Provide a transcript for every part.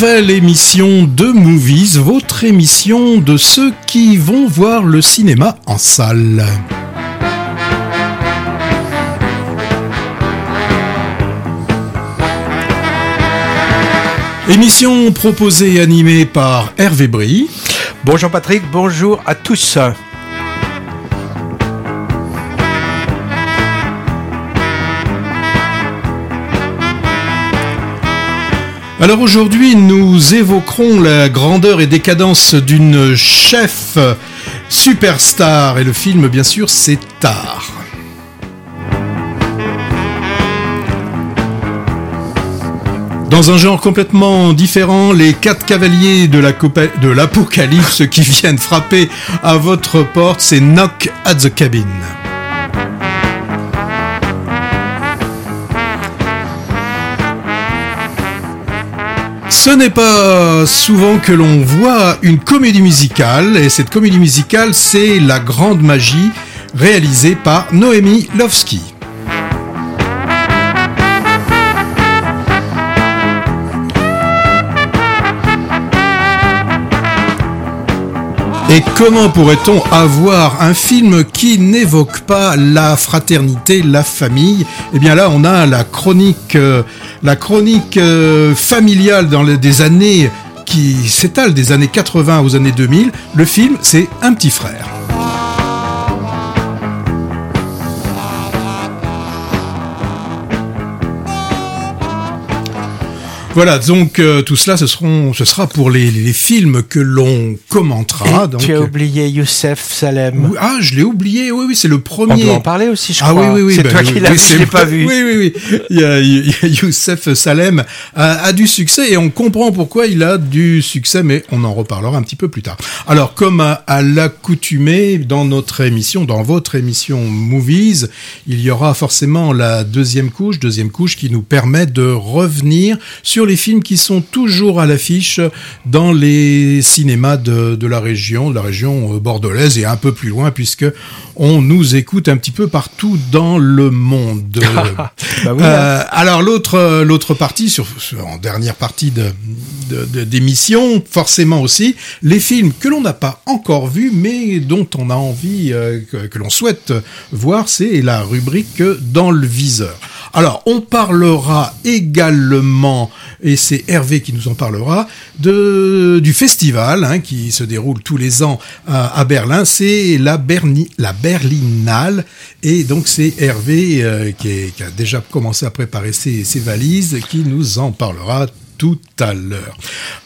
nouvelle émission de Movies, votre émission de ceux qui vont voir le cinéma en salle. Émission proposée et animée par Hervé Brie. Bonjour Patrick, bonjour à tous. Alors aujourd'hui, nous évoquerons la grandeur et décadence d'une chef superstar et le film, bien sûr, c'est Tar. Dans un genre complètement différent, les quatre cavaliers de l'apocalypse qui viennent frapper à votre porte, c'est Knock at the Cabin. Ce n'est pas souvent que l'on voit une comédie musicale, et cette comédie musicale, c'est La Grande Magie, réalisée par Noémie Lovski. Et comment pourrait-on avoir un film qui n'évoque pas la fraternité, la famille? Eh bien là, on a la chronique, euh, la chronique euh, familiale dans des années qui s'étale des années 80 aux années 2000. Le film, c'est Un petit frère. Voilà, donc euh, tout cela, ce, seront, ce sera pour les, les films que l'on commentera. donc, tu as oublié Youssef Salem. ah, je l'ai oublié, oui, oui, c'est le premier. On doit en parler aussi, je ah, crois. Ah oui, oui, oui. C'est toi qui l'as vu, je l'ai pas vu. Oui, oui, oui. Il y a, Youssef Salem a, a, du succès et on comprend pourquoi il a du succès, mais on en reparlera un petit peu plus tard. Alors, comme à, à l'accoutumée dans notre émission, dans votre émission Movies, il y aura forcément la deuxième couche, deuxième couche qui nous permet de revenir sur les films qui sont toujours à l'affiche dans les cinémas de, de, la région, de la région euh, bordelaise et un peu plus loin puisque on nous écoute un petit peu partout dans le monde. bah oui, euh, alors l'autre l'autre partie, sur, sur, en dernière partie de d'émission, forcément aussi les films que l'on n'a pas encore vus mais dont on a envie euh, que, que l'on souhaite voir, c'est la rubrique dans le viseur. Alors, on parlera également, et c'est Hervé qui nous en parlera, de, du festival hein, qui se déroule tous les ans à, à Berlin. C'est la, Berlinale, et donc c'est Hervé euh, qui, a déjà commencé à préparer ses, ses valises, qui nous en parlera tout à l'heure.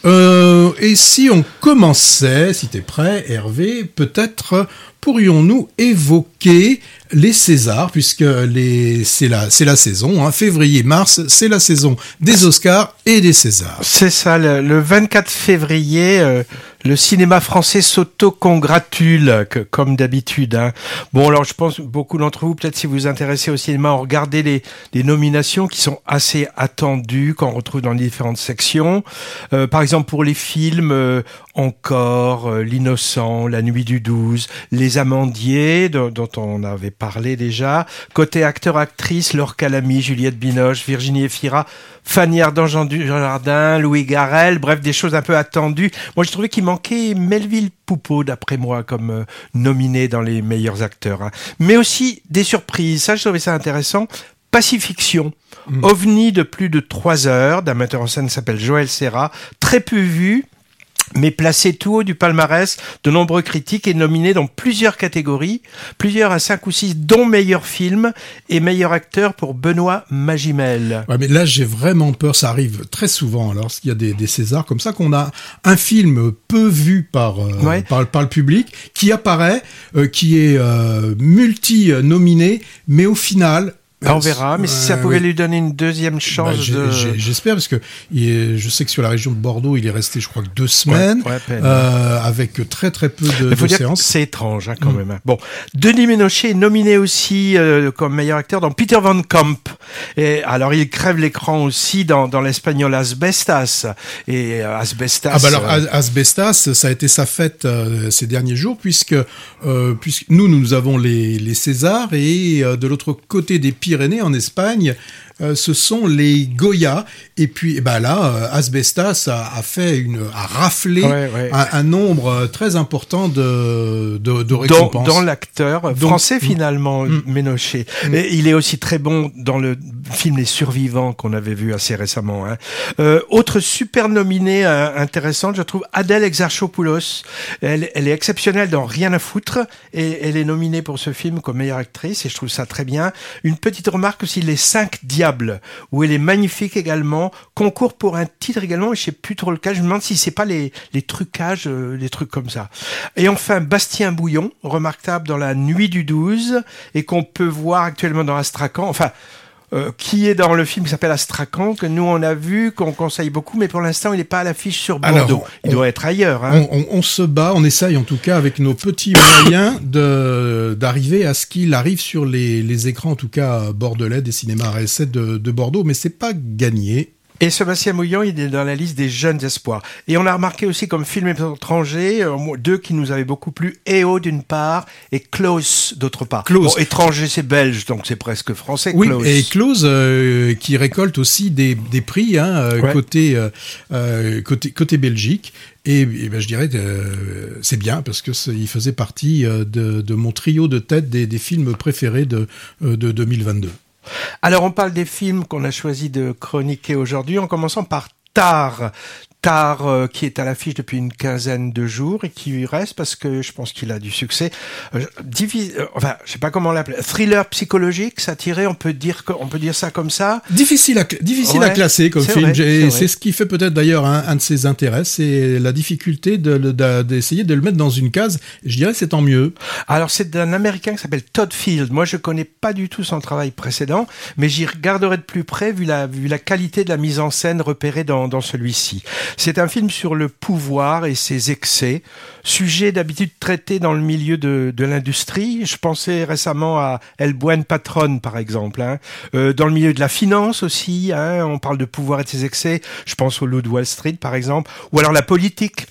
Euh, et si on commençait, si tu es prêt, Hervé, peut-être pourrions-nous évoquer les Césars, puisque les, c'est, la, c'est la saison, hein, février-mars, c'est la saison des Oscars et des Césars. C'est ça, le, le 24 février, euh, le cinéma français s'auto-congratule, comme d'habitude. Hein. Bon, alors je pense beaucoup d'entre vous, peut-être si vous vous intéressez au cinéma, regardez les, les nominations qui sont assez attendues, qu'on retrouve dans les différentes sections. Euh, par exemple, pour les films, euh, Encore, L'Innocent, La Nuit du 12, Les Amandiers, dont, dont on avait parlé déjà. Côté acteur-actrice, Laure Calamy, Juliette Binoche, Virginie Efira, Fanny Ardant du Jardin, Louis Garrel, bref, des choses un peu attendues. Moi, je trouvais qu'il manquait Melville Poupeau, d'après moi, comme euh, nominé dans les meilleurs acteurs. Hein. Mais aussi des surprises. Ça, je trouvais ça intéressant. Pacifiction, mmh. ovni de plus de trois heures, d'un metteur en scène qui s'appelle Joël Serra, très peu vu, mais placé tout haut du palmarès de nombreux critiques et nominé dans plusieurs catégories, plusieurs à 5 ou 6, dont meilleur film et meilleur acteur pour Benoît Magimel. Ouais, mais là, j'ai vraiment peur, ça arrive très souvent lorsqu'il y a des, des Césars comme ça, qu'on a un film peu vu par, euh, ouais. par, par, le public qui apparaît, euh, qui est euh, multi-nominé, mais au final, on verra, mais si ça pouvait lui donner une deuxième chance bah, de... J'espère, parce que est, je sais que sur la région de Bordeaux, il est resté, je crois, que deux semaines, ouais, ouais, euh, avec très très peu de, séances. C'est étrange, hein, quand mm. même. Bon, Denis Ménochet est nominé aussi euh, comme meilleur acteur dans Peter Van Camp. Et alors, il crève l'écran aussi dans, dans l'espagnol Asbestas. Et euh, Asbestas... Ah bah alors, Asbestas, ça a été sa fête ces derniers jours, puisque, puisque nous, nous avons les, les Césars, et de l'autre côté des Pyrénées, en Espagne, euh, ce sont les Goya. Et puis, bah là, euh, Asbestas a, a, fait une, a raflé Ouais, ouais. Un, un nombre très important de, de, récompenses. dans l'acteur français finalement Mm. Ménochet. Et il est aussi très bon dans le film Les Survivants qu'on avait vu assez récemment. Hein. Euh, autre super nominée euh, intéressante, je trouve Adèle Exarchopoulos. Elle, elle est exceptionnelle dans Rien à foutre et elle est nominée pour ce film comme meilleure actrice et je trouve ça très bien. Une petite remarque aussi Les Cinq Où elle est magnifique également. Concours pour un titre également, je sais plus trop lequel. Je me demande si c'est pas les, les trucages, euh, les trucs comme ça. Et enfin Bastien Bouillon, remarquable dans La Nuit du 12 et qu'on peut voir actuellement dans Astrakhan. Enfin, euh, qui est dans le film qui s'appelle Astrakhan, que nous on a vu, qu'on conseille beaucoup, mais pour l'instant il n'est pas à l'affiche sur Bordeaux. Alors, il on- doit être ailleurs. Hein. On, on- on se bat, on essaye en tout cas avec nos petits moyens de d'arriver à ce qu'il arrive sur les, les écrans, en tout cas bordelais des cinémas RS7 de, de Bordeaux, mais c'est pas gagné. Et Sébastien Mouillan, il est dans la liste des jeunes espoirs. Et on a remarqué aussi comme film étranger, euh, deux qui nous avaient beaucoup plu, EO d'une part et Close d'autre part. Close. Bon, étranger c'est belge, donc c'est presque français. Oui, Close. et Close euh, qui récolte aussi des, des prix hein, euh, Ouais. côté, euh, côté côté Belgique. Et, et ben, je dirais euh, c'est bien parce que il faisait partie de, de mon trio de tête des, des films préférés de, de 2022. Alors on parle des films qu'on a choisi de chroniquer aujourd'hui, en commençant par Tar. Tar, euh, qui est à l'affiche depuis une quinzaine de jours et qui reste parce que je pense qu'il a du succès. Euh, euh, enfin, je sais pas comment l'appeler. Thriller psychologique, satiré, on peut dire on peut dire ça comme ça. Difficile à, difficile Ouais, à classer comme film. c'est ce qui fait peut-être d'ailleurs un, un de ses intérêts, c'est la difficulté de le- d'a- d'essayer de, le mettre dans une case. Je dirais que c'est tant mieux. Alors c'est d'un Américain qui s'appelle Todd Field. Moi je connais pas du tout son travail précédent, mais j'y regarderai de plus près vu la, vu la qualité de la mise en scène repérée dans, dans celui-ci. C'est un film sur le pouvoir et ses excès, sujet d'habitude traité dans le milieu de, l'industrie. Je pensais récemment à El Buen Patron par exemple. hein. Euh, dans le milieu de la finance aussi, hein, on parle de pouvoir et de ses excès. Je pense au Loup de Wall Street par exemple, ou alors la politique.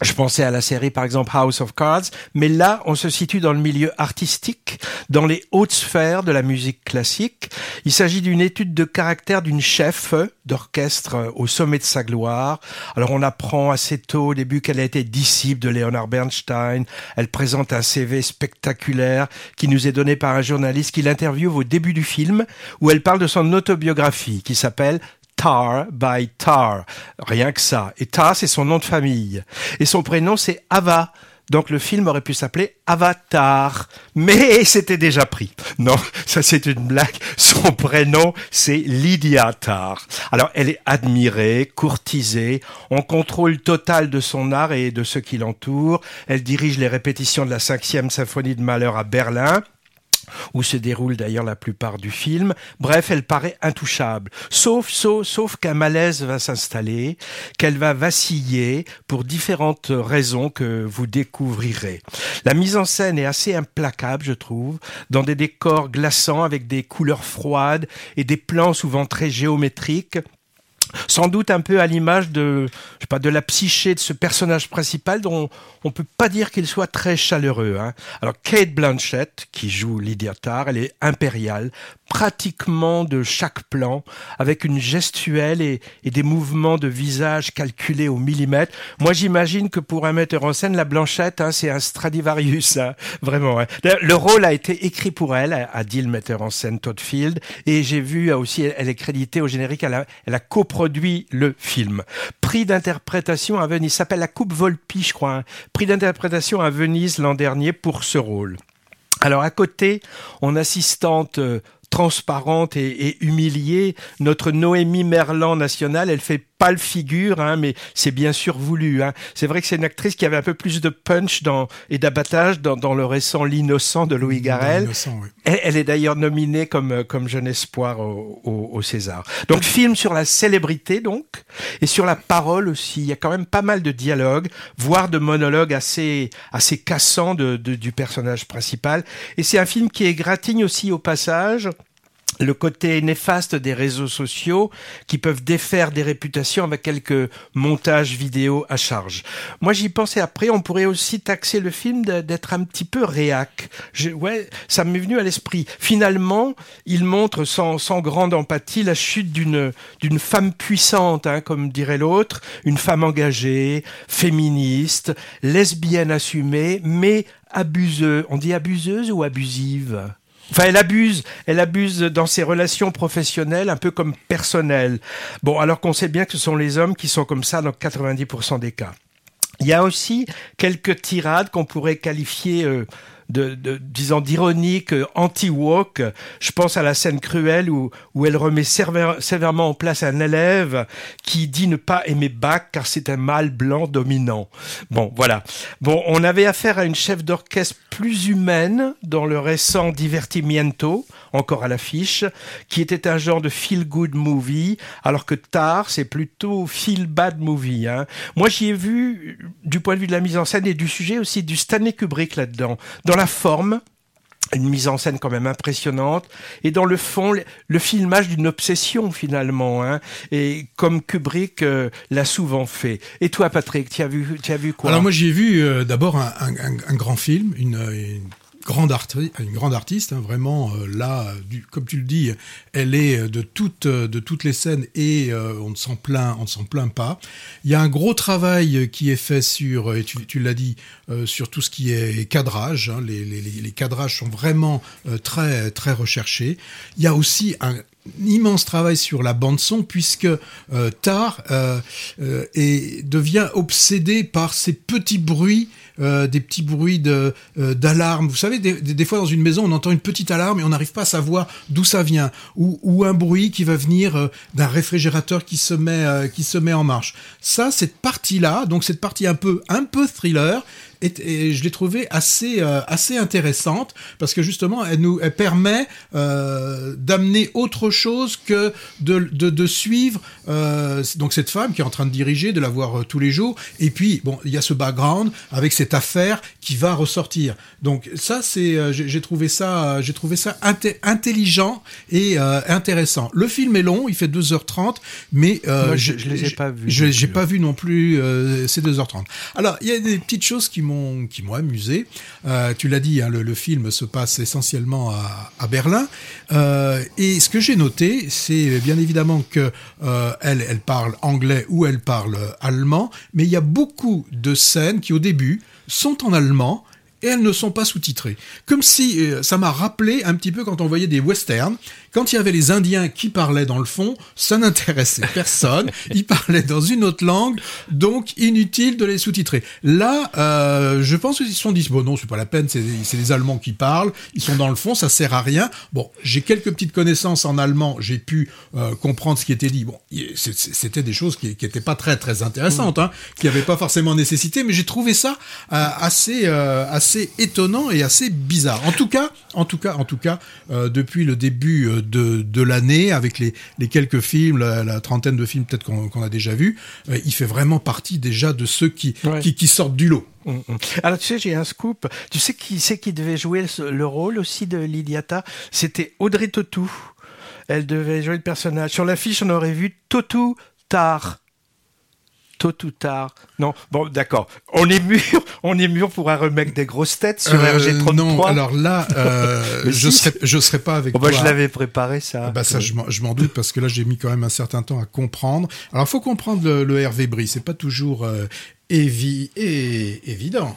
Je pensais à la série par exemple House of Cards, mais là on se situe dans le milieu artistique, dans les hautes sphères de la musique classique. Il s'agit d'une étude de caractère d'une chef d'orchestre au sommet de sa gloire. Alors on apprend assez tôt au début qu'elle a été disciple de Leonard Bernstein. Elle présente un CV spectaculaire qui nous est donné par un journaliste qui l'interviewe au début du film, où elle parle de son autobiographie qui s'appelle Tar by Tar. Rien que ça. Et Tar, c'est son nom de famille. Et son prénom, c'est Ava. Donc le film aurait pu s'appeler Avatar. Mais c'était déjà pris. Non, ça c'est une blague. Son prénom, c'est Lydia Tar. Alors elle est admirée, courtisée, en contrôle total de son art et de ceux qui l'entourent. Elle dirige les répétitions de la cinquième symphonie de Malheur à Berlin où se déroule d'ailleurs la plupart du film. Bref, elle paraît intouchable. Sauf, sauf, sauf qu'un malaise va s'installer, qu'elle va vaciller pour différentes raisons que vous découvrirez. La mise en scène est assez implacable, je trouve, dans des décors glaçants avec des couleurs froides et des plans souvent très géométriques sans doute un peu à l'image de, je sais pas, de la psyché de ce personnage principal dont on peut pas dire qu'il soit très chaleureux. Hein. Alors Kate Blanchett, qui joue Lydia Tarr, elle est impériale, pratiquement de chaque plan, avec une gestuelle et, des mouvements de visage calculés au millimètre. Moi, j'imagine que pour un metteur en scène, la Blanchette, hein, c'est un Stradivarius, hein, vraiment. hein. Le rôle a été écrit pour elle, a dit le metteur en scène Todd Field, et j'ai vu euh, aussi, elle, est créditée au générique, elle a, elle a coproduit le film. Prix d'interprétation à Venise, s'appelle la Coupe Volpi, je crois. hein. Prix d'interprétation à Venise l'an dernier pour ce rôle. Alors à côté, en assistante euh, transparente et, humiliée, notre Noémie Merlan nationale, elle fait pas le figure, hein, mais c'est bien sûr voulu. Hein. C'est vrai que c'est une actrice qui avait un peu plus de punch dans, et d'abattage dans, dans le récent L'innocent de Louis Garrel. Oui. Elle, elle est d'ailleurs nominée comme, euh, comme jeune espoir au, au, au César. Donc film sur la célébrité donc et sur la parole aussi. Il y a quand même pas mal de dialogues, voire de monologues assez assez cassants de, de- du personnage principal. Et c'est un film qui égratigne aussi au passage le côté néfaste des réseaux sociaux qui peuvent défaire des réputations avec quelques montages vidéo à charge. Moi, j'y pensais après, on pourrait aussi taxer le film d'être un petit peu réac. Ouais, ça m'est venu à l'esprit. Finalement, il montre sans, sans grande empathie la chute d'une d'une femme puissante, hein, comme dirait l'autre, une femme engagée, féministe, lesbienne assumée, mais abuseuse. On dit abuseuse ou abusive? Enfin, elle abuse, elle abuse dans ses relations professionnelles, un peu comme personnelles. Bon, alors qu'on sait bien que ce sont les hommes qui sont comme ça dans 90% des cas. Il y a aussi quelques tirades qu'on pourrait qualifier euh, de, de disons d'ironique euh, anti-woke. Je pense à la scène cruelle où, où elle remet sévèrement en place un élève qui dit ne pas aimer Bach car c'est un mâle blanc dominant. Bon, voilà. Bon, on avait affaire à une chef d'orchestre plus humaine dans le récent Divertimiento, encore à l'affiche, qui était un genre de feel-good movie, alors que Tar, c'est plutôt feel-bad movie. Hein. Moi, j'y ai vu, du point de vue de la mise en scène et du sujet aussi, du Stanley Kubrick là-dedans. Dans la forme, une mise en scène quand même impressionnante. Et dans le fond le filmage d'une obsession finalement hein, et comme Kubrick euh, l'a souvent fait. Et toi Patrick tu as vu tu as vu quoi? Alors moi j'ai vu euh, d'abord un, un, un, grand film une, une une grande artiste, hein, vraiment euh, là, comme tu le dis, elle est de toutes, de toutes les scènes et euh, on ne s'en plaint, on ne plaint pas. Il y a un gros travail qui est fait sur, et tu, l'as dit, euh, sur tout ce qui est cadrage. Hein, les, cadrages sont vraiment très très recherchés. Il y a aussi un immense travail sur la bande son puisque euh, Tar euh, devient obsédé par ces petits bruits euh, des petits bruits euh, d'alarme. Vous savez, des, des, fois dans une maison, on entend une petite alarme et on n'arrive pas à savoir d'où ça vient, ou, ou, un bruit qui va venir euh, d'un réfrigérateur qui se met qui se met en marche. Ça, cette partie-là, donc cette partie un peu un peu thriller, et, je l'ai trouvée assez assez intéressante parce que justement elle nous elle permet euh, d'amener autre chose que de, de, de suivre euh, donc cette femme qui est en train de diriger de la voir tous les jours et puis bon il y a ce background avec cette affaire qui va ressortir. Donc ça, c'est, euh, j'ai trouvé ça, j'ai trouvé ça intelligent et euh, intéressant. Le film est long, il fait 2h30, mais euh, je, je les ai pas vus. Je j'ai pas vu non plus ces 2h30. Alors il y a des petites choses qui m'ont qui m'ont amusé. tu l'as dit, hein, le, film se passe essentiellement à, Berlin. et ce que j'ai noté, c'est bien évidemment que elle, elle parle anglais ou elle parle allemand, mais il y a beaucoup de scènes qui au début sont en allemand et elles ne sont pas sous-titrées. Comme si euh, ça m'a rappelé un petit peu quand on voyait des westerns quand il y avait les Indiens qui parlaient dans le fond, ça n'intéressait personne. Ils parlaient dans une autre langue, donc inutile de les sous-titrer. Là, euh, je pense qu'ils se sont dit bon non, c'est pas la peine, c'est les Allemands qui parlent, ils sont dans le fond, ça sert à rien. Bon, j'ai quelques petites connaissances en allemand, j'ai pu euh, comprendre ce qui était dit. Bon, c'était des choses qui, qui étaient pas très très intéressantes, hein, qui n'avaient pas forcément nécessité, mais j'ai trouvé ça assez euh, assez étonnant et assez bizarre. En tout cas, en tout cas, en tout cas, euh, depuis le début de, de l'année, avec les, les, quelques films, la, trentaine de films peut-être qu'on a déjà vus, euh, il fait vraiment partie déjà de ceux qui, qui, qui, sortent du lot. Mm, mm. Alors tu sais, j'ai un scoop. Tu sais qui c'est qui devait jouer le rôle aussi de Lidiata? C'était Audrey Totou. Elle devait jouer le personnage. Sur l'affiche, on aurait vu Totou Tar tôt ou tard. Non, bon, d'accord. On est mûr, on est mûr pour un remake des grosses têtes sur euh, RG33. Non, alors là, euh, je serais, je serais pas avec toi. Bah, je l'avais préparé ça. Bah ça, je m'en doute parce que là, j'ai mis quand même un certain temps à comprendre. Alors, faut comprendre le, le Hervé Brie. C'est pas toujours euh, évi et évident.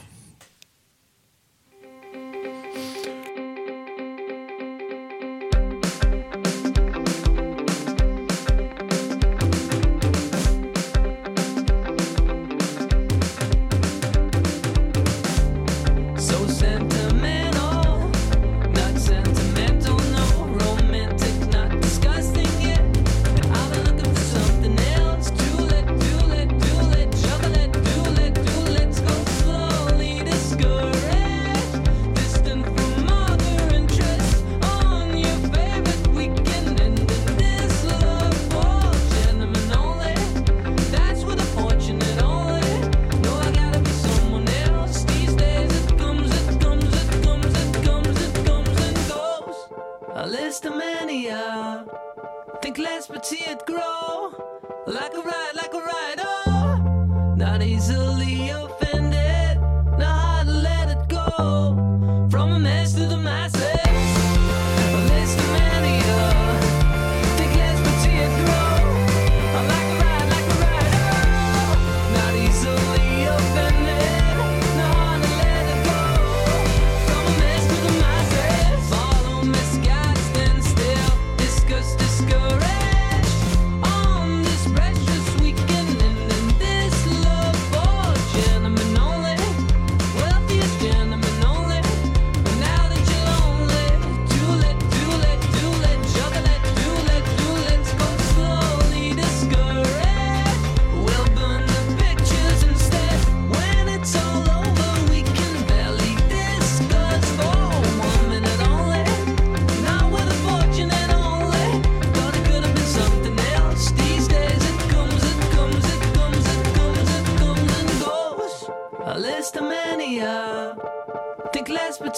But see it grow like a ride, like a rider. Oh. Not easily offended, not hard to let it go.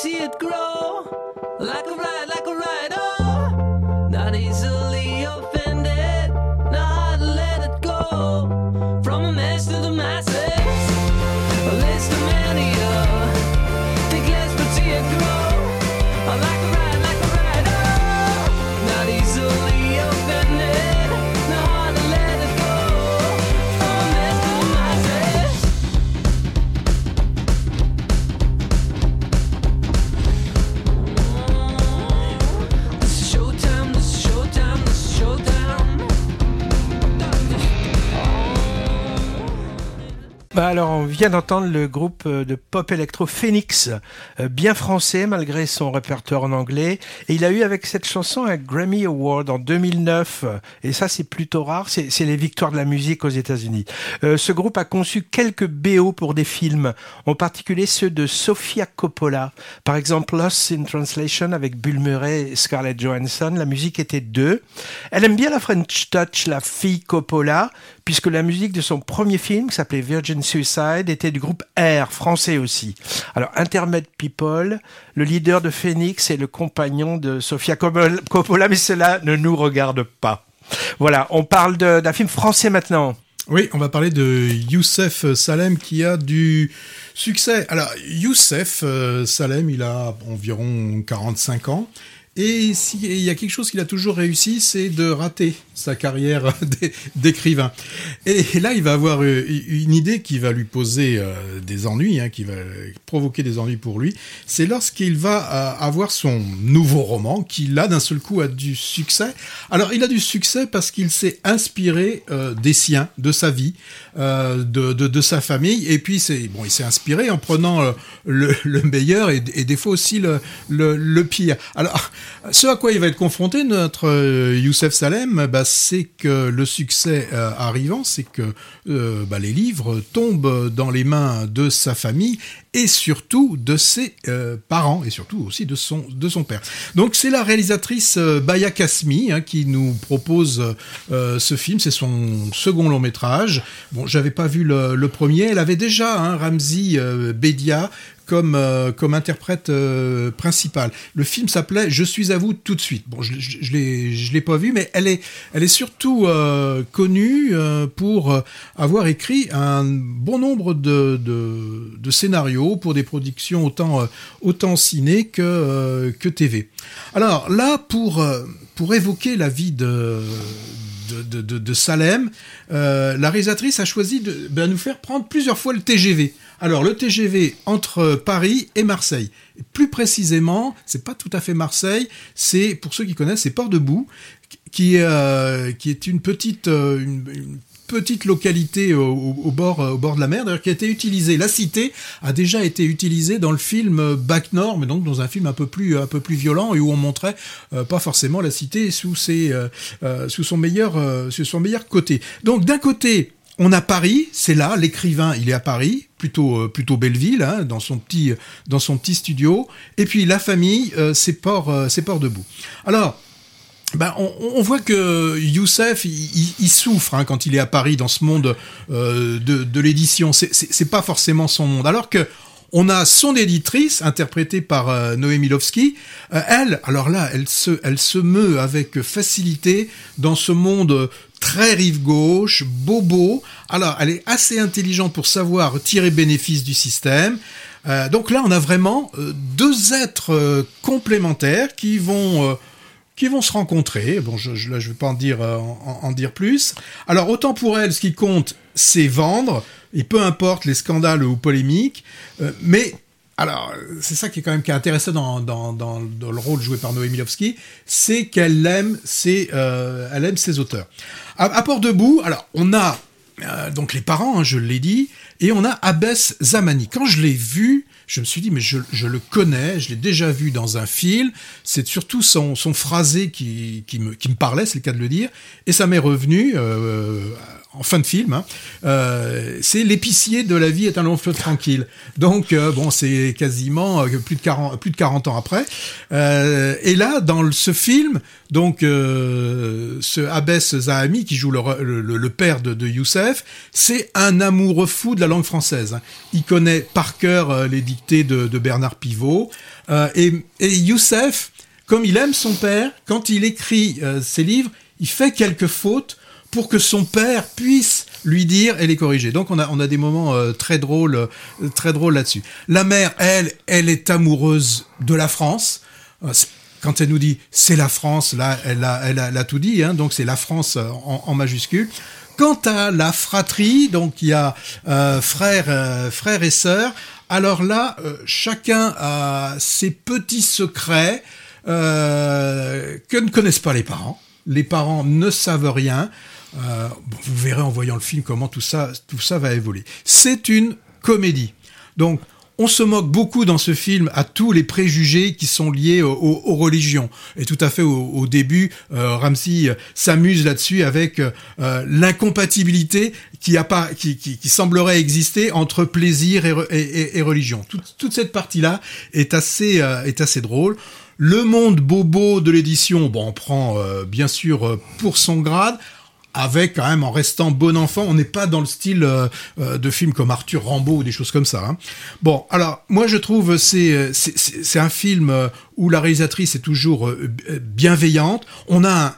See it grow. Alors, on vient d'entendre le groupe euh, de pop électro Phoenix, euh, bien français malgré son répertoire en anglais. Et il a eu avec cette chanson un Grammy Award en 2009. Et ça, c'est plutôt rare. C'est les victoires de la musique aux États-Unis. Euh, ce groupe a conçu quelques BO pour des films, en particulier ceux de Sofia Coppola. Par exemple, Lost in Translation avec Bill Murray et Scarlett Johansson. La musique était d'eux. Elle aime bien la French Touch, la fille Coppola, puisque la musique de son premier film, qui s'appelait Virgin Suicide, était du groupe Air, français aussi. Alors, Intermed People, le leader de Phoenix et le compagnon de Sofia Coppola, mais cela ne nous regarde pas. Voilà, on parle d'un film français maintenant. Oui, on va parler de Youssef Salem qui a du succès. Alors, Youssef euh, Salem, il a environ 45 ans. Et s'il y a quelque chose qu'il a toujours réussi, c'est de rater sa carrière d'é- d'écrivain. Et là, il va avoir euh, une idée qui va lui poser euh, des ennuis, hein, qui va provoquer des ennuis pour lui. C'est lorsqu'il va euh, avoir son nouveau roman, qui là, d'un seul coup, a du succès. Alors, il a du succès parce qu'il s'est inspiré des siens, de sa vie, euh, de, de, de sa famille. Et puis, c'est bon, il s'est inspiré en prenant euh, le, le meilleur et, et des fois aussi le, le, le pire. Alors, ce à quoi il va être confronté, notre euh, Youssef Salem, bah, c'est que le succès arrivant, c'est que bah, les livres tombent dans les mains de sa famille et surtout de ses euh, parents et surtout aussi de son de son père. Donc c'est la réalisatrice euh, Baya Kasmi hein, qui nous propose euh, ce film. C'est son second long métrage. Bon, j'avais pas vu le, premier. Elle avait déjà hein, Ramzi Bedia comme euh, comme interprète euh, principal. Le film s'appelait Je suis à vous tout de suite. Bon, je, je l'ai pas vu, mais elle est elle est surtout euh, connue euh, pour avoir écrit un bon nombre de, de, de scénarios pour des productions autant autant ciné que que TV. Alors là, pour pour évoquer la vie de de, de, de, de Salem, euh, la réalisatrice a choisi de ben, nous faire prendre plusieurs fois le TGV. Alors le TGV entre Paris et Marseille. Et plus précisément, c'est pas tout à fait Marseille, c'est pour ceux qui connaissent, c'est Port-de-Bouc, qui euh, qui est une petite euh, petite localité au, au, bord au bord de la mer, d'ailleurs qui a été utilisée. La cité a déjà été utilisée dans le film Back Nord, mais donc dans un film un peu plus un peu plus violent et où on montrait euh, pas forcément la cité sous ses euh, euh, sous son meilleur euh, sous son meilleur côté. Donc d'un côté on a Paris, c'est là, l'écrivain, il est à Paris, plutôt euh, plutôt Belleville, hein, dans son petit dans son petit studio. Et puis la famille, euh, c'est Port euh, c'est Port debout. Alors ben, on, on, voit que Youssef, il, il, souffre hein, quand il est à Paris dans ce monde euh, de, de l'édition. C'est pas forcément son monde. Alors que On a son éditrice, interprétée par euh, Noémie. Euh, elle, alors là, elle se, elle se meut avec facilité dans ce monde très rive gauche, bobo. Alors, elle est assez intelligente pour savoir tirer bénéfice du système. Euh, donc là, on a vraiment euh, deux êtres complémentaires qui vont qui vont se rencontrer. Bon, je, je, là, vais pas en dire euh, en, dire plus. Alors, autant pour elle, ce qui compte, c'est vendre, et peu importe les scandales ou polémiques. euh, mais alors, c'est ça qui est quand même intéressant dans, le rôle joué par Noémie Lovski, c'est qu'elle aime ses, euh, auteurs. À, Port debout, alors on a donc les parents, hein, je l'ai dit, et on a Abbès Zamani. Quand je l'ai vu, je me suis dit mais je, je le connais, je l'ai déjà vu dans un film. C'est surtout son, son phrasé qui, qui, me, qui me parlait, c'est le cas de le dire, et ça m'est revenu. Euh, en fin de film, hein, euh, c'est l'épicier de la vie est un long fleuve tranquille. Donc euh, bon, c'est quasiment euh, plus de 40 plus de 40 ans après. Euh, et là, dans ce film, donc euh, ce Abbès Zahami qui joue le, le, le père de, de Youssef, c'est un amoureux fou de la langue française. hein. Il connaît par cœur les dictées de, de Bernard Pivot. Et, et Youssef, comme il aime son père, quand il écrit ses livres, il fait quelques fautes pour que son père puisse lui dire et les corriger. Donc on a on a des moments euh, très drôles euh, très drôles là-dessus. La mère, elle, elle est amoureuse de la France. Euh, Quand elle nous dit c'est la France, là, elle a, elle a, tout dit, hein, donc c'est la France en, en majuscule. Quant à la fratrie, donc il y a euh, frères, et sœurs. Alors là, chacun a ses petits secrets que ne connaissent pas les parents. Les parents ne savent rien. Euh, vous verrez en voyant le film comment tout ça, tout ça va évoluer. C'est une comédie. Donc, on se moque beaucoup dans ce film à tous les préjugés qui sont liés au- au- aux, religions. Et tout à fait au, au début, euh, Ramsey euh, s'amuse là-dessus avec euh, euh, l'incompatibilité qui, qui, qui, qui semblerait exister entre plaisir et, et- et- religion. Toute, toute cette partie-là est assez, euh, est assez drôle. Le monde bobo de l'édition, bon, on prend bien sûr pour son grade avec quand même en restant bon enfant. On n'est pas dans le style euh, euh, de films comme Arthur Rambaud ou des choses comme ça. hein. Bon, alors moi je trouve c'est euh, c'est un film où la réalisatrice est toujours bienveillante. On a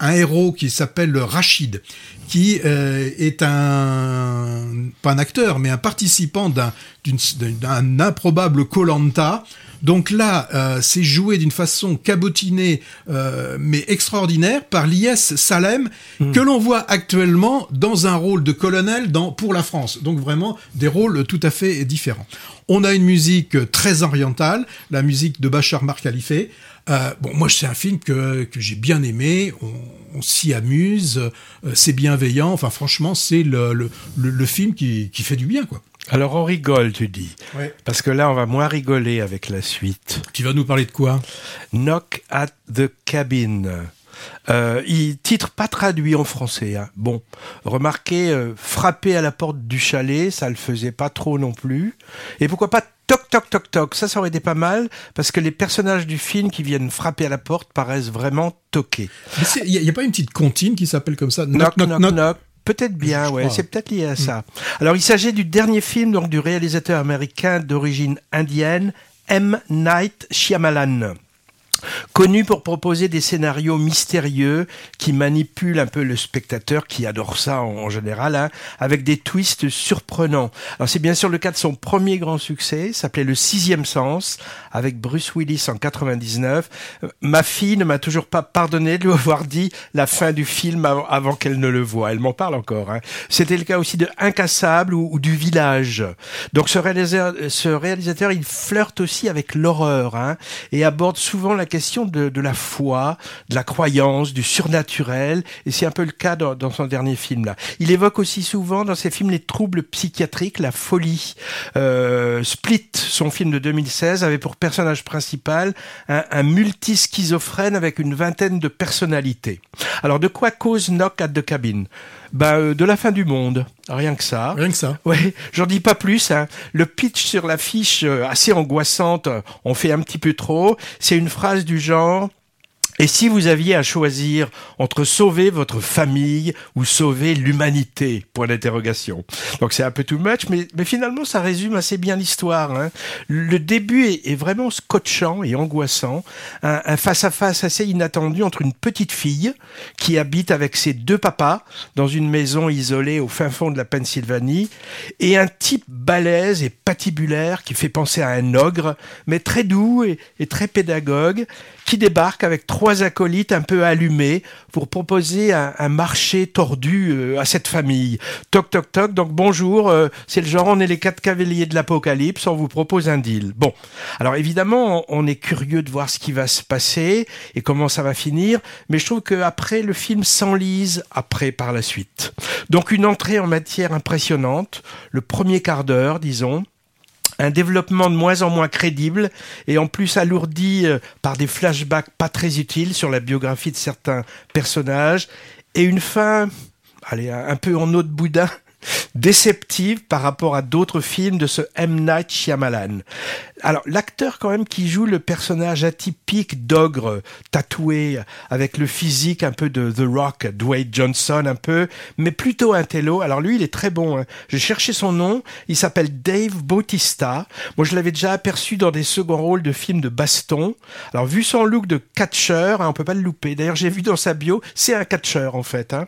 un, héros qui s'appelle Rachid, qui est un pas un acteur mais un participant d'un improbable Colanta. Donc là, euh, c'est joué d'une façon cabotinée, euh, mais extraordinaire, par l'IS Salem, que l'on voit actuellement dans un rôle de colonel dans, pour la France. Donc vraiment des rôles tout à fait différents. On a une musique très orientale, la musique de Bachar Mar Khalife. Euh, bon, moi, c'est un film que, que j'ai bien aimé. On, on s'y amuse, euh, c'est bienveillant. Enfin, franchement, c'est le, le, le, le film qui, qui fait du bien, quoi. Alors on rigole, tu dis. Ouais. Parce que là, on va moins rigoler avec la suite. Tu vas nous parler de quoi? Knock at the cabin. Euh, il, titre pas traduit en français. hein. Bon, remarquez, euh, frapper à la porte du chalet, ça le faisait pas trop non plus. Et pourquoi pas toc toc toc toc? Ça, ça aurait été pas mal parce que les personnages du film qui viennent frapper à la porte paraissent vraiment toqués. Il n'y a, pas une petite comptine qui s'appelle comme ça? Knock knock knock. Peut-être bien, ouais, c'est peut-être lié à ça. Alors, il s'agit du dernier film donc du réalisateur américain d'origine indienne, M. Night Shyamalan. Connu pour proposer des scénarios mystérieux qui manipulent un peu le spectateur, qui adore ça en, général, hein, avec des twists surprenants. Alors c'est bien sûr le cas de son premier grand succès, s'appelait Le Sixième Sens, avec Bruce Willis en 99. Euh, Ma fille ne m'a toujours pas pardonné de lui avoir dit la fin du film avant, qu'elle ne le voie. Elle m'en parle encore. Hein. C'était le cas aussi de Incassable ou, du Village. Donc ce réalisateur, ce réalisateur, il flirte aussi avec l'horreur hein, et aborde souvent question de, la foi, de la croyance, du surnaturel. Et c'est un peu le cas dans, son dernier film là. Il évoque aussi souvent dans ses films les troubles psychiatriques, la folie. Euh, Split, son film de 2016, avait pour personnage principal un, un multischizophrène avec une vingtaine de personnalités. Alors de quoi cause Knock at the Cabin? Ben, euh, de la fin du monde, rien que ça. Rien que ça. Ouais, j'en dis pas plus. Hein. Le pitch sur l'affiche, euh, assez angoissante, euh, on fait un petit peu trop. C'est une phrase du genre Et si vous aviez à choisir entre sauver votre famille ou sauver l'humanité? Point d'interrogation. Donc c'est un peu too much, mais, mais finalement ça résume assez bien l'histoire. hein. Le début est, vraiment scotchant et angoissant. Un un face-à-face assez inattendu entre une petite fille qui habite avec ses deux papas dans une maison isolée au fin fond de la Pennsylvanie et un type balèze et patibulaire qui fait penser à un ogre, mais très doux et très pédagogue, qui débarque avec trois acolytes un peu allumés pour proposer un, marché tordu euh, à cette famille. Toc toc toc, donc bonjour, euh, c'est le genre on est les quatre cavaliers de l'apocalypse, on vous propose un deal. Bon, alors évidemment on on est curieux de voir ce qui va se passer et comment ça va finir, mais je trouve que après le film s'enlise après par la suite. Donc une entrée en matière impressionnante, le premier quart d'heure disons, un développement de moins en moins crédible et en plus alourdi euh, par des flashbacks pas très utiles sur la biographie de certains personnages. Et une fin, allez, un peu en eau de boudin, déceptive par rapport à d'autres films de ce M. Night Shyamalan. Alors, l'acteur quand même qui joue le personnage atypique d'ogre tatoué avec le physique un peu de The Rock, Dwayne Johnson un peu, mais plutôt un télo. Alors lui, il est très bon. Hein. J'ai cherché son nom. Il s'appelle Dave Bautista. Moi, je l'avais déjà aperçu dans des seconds rôles de films de baston. Alors, vu son look de catcheur, hein, on peut pas le louper. D'ailleurs, j'ai vu dans sa bio, c'est un catcheur en fait. Hein.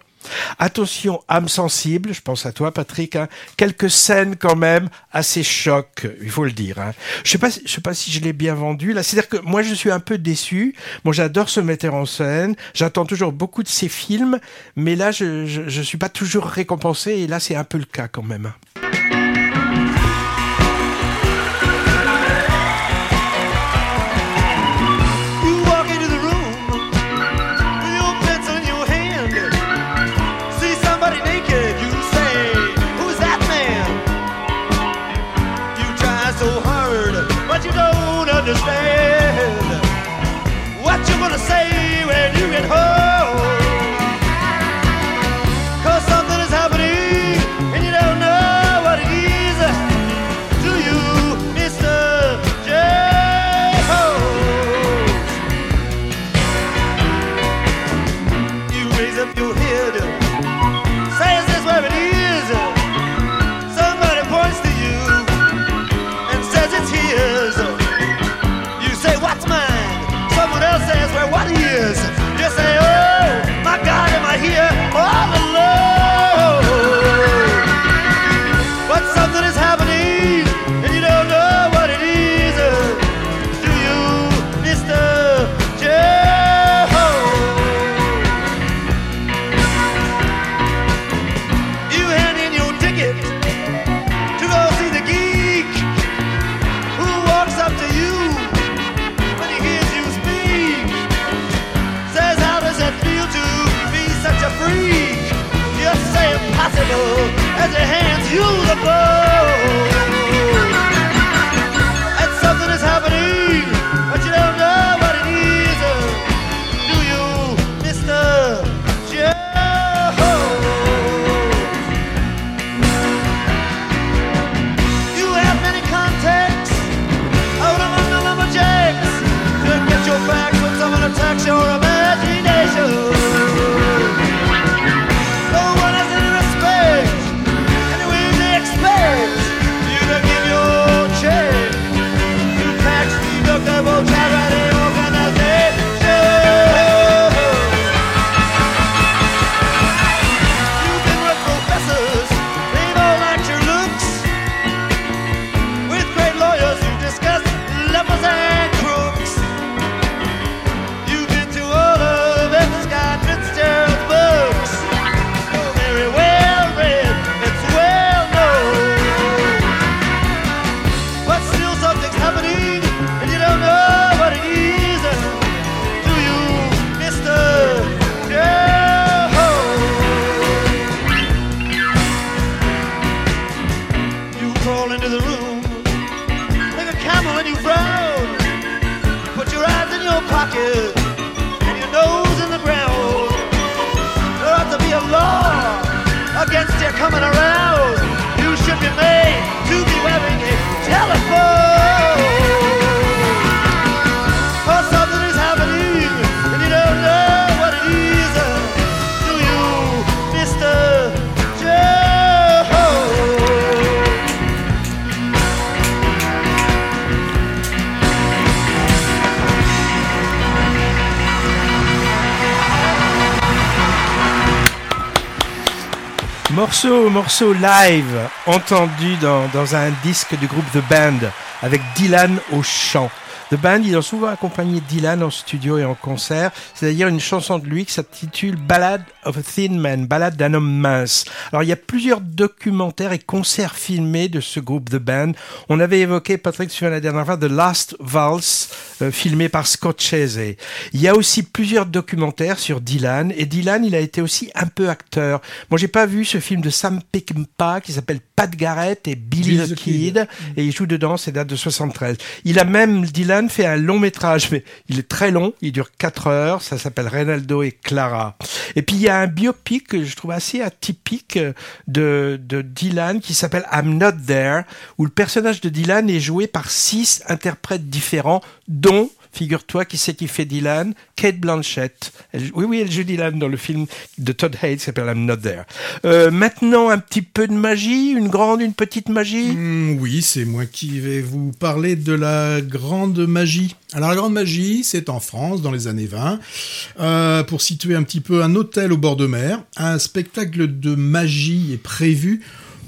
Attention, âme sensible, je pense à toi Patrick, hein. quelques scènes quand même assez choc, il faut le dire. Hein. Je sais pas, sais pas si je l'ai bien vendu là. C'est-à-dire que moi je suis un peu déçu. Moi j'adore ce metteur en scène, j'attends toujours beaucoup de ses films, mais là je, je, je suis pas toujours récompensé et là c'est un peu le cas quand même. Say impossible as he hands you the bow. Morceau, morceau live entendu dans, dans un disque du groupe The Band avec Dylan au chant. The Band, ils ont souvent accompagné Dylan en studio et en concert. C'est d'ailleurs une chanson de lui qui s'intitule Ballad of a Thin Man, Ballade d'un homme mince. Alors il y a plusieurs documentaires et concerts filmés de ce groupe The Band. On avait évoqué, Patrick, sur la dernière fois, The Last Waltz, euh, filmé par Scott Chese. Il y a aussi plusieurs documentaires sur Dylan et Dylan, il a été aussi un peu acteur. Moi, j'ai pas vu ce film de Sam Peckinpah qui s'appelle Pat Garrett et Billy, Billy the the Kid, Kid. et il joue dedans, c'est date de 73. Il a même, Dylan, fait un long métrage, mais il est très long, il dure 4 heures, ça s'appelle Reynaldo et Clara. Et puis il y a un biopic que je trouve assez atypique euh, de, de Dylan qui s'appelle I'm Not There, où le personnage de Dylan est joué par six interprètes différents, dont Figure-toi qui c'est qui fait Dylan? Kate Blanchett. Oui, oui, elle joue Dylan dans le film de Todd Haynes qui s'appelle I'm Not There. Euh, maintenant, un petit peu de magie, une grande, une petite magie? Hmm, oui, c'est moi qui vais vous parler de la grande magie. Alors la grande magie, c'est en France dans les années 20. Euh, pour situer un petit peu un hôtel au bord de mer, un spectacle de magie est prévu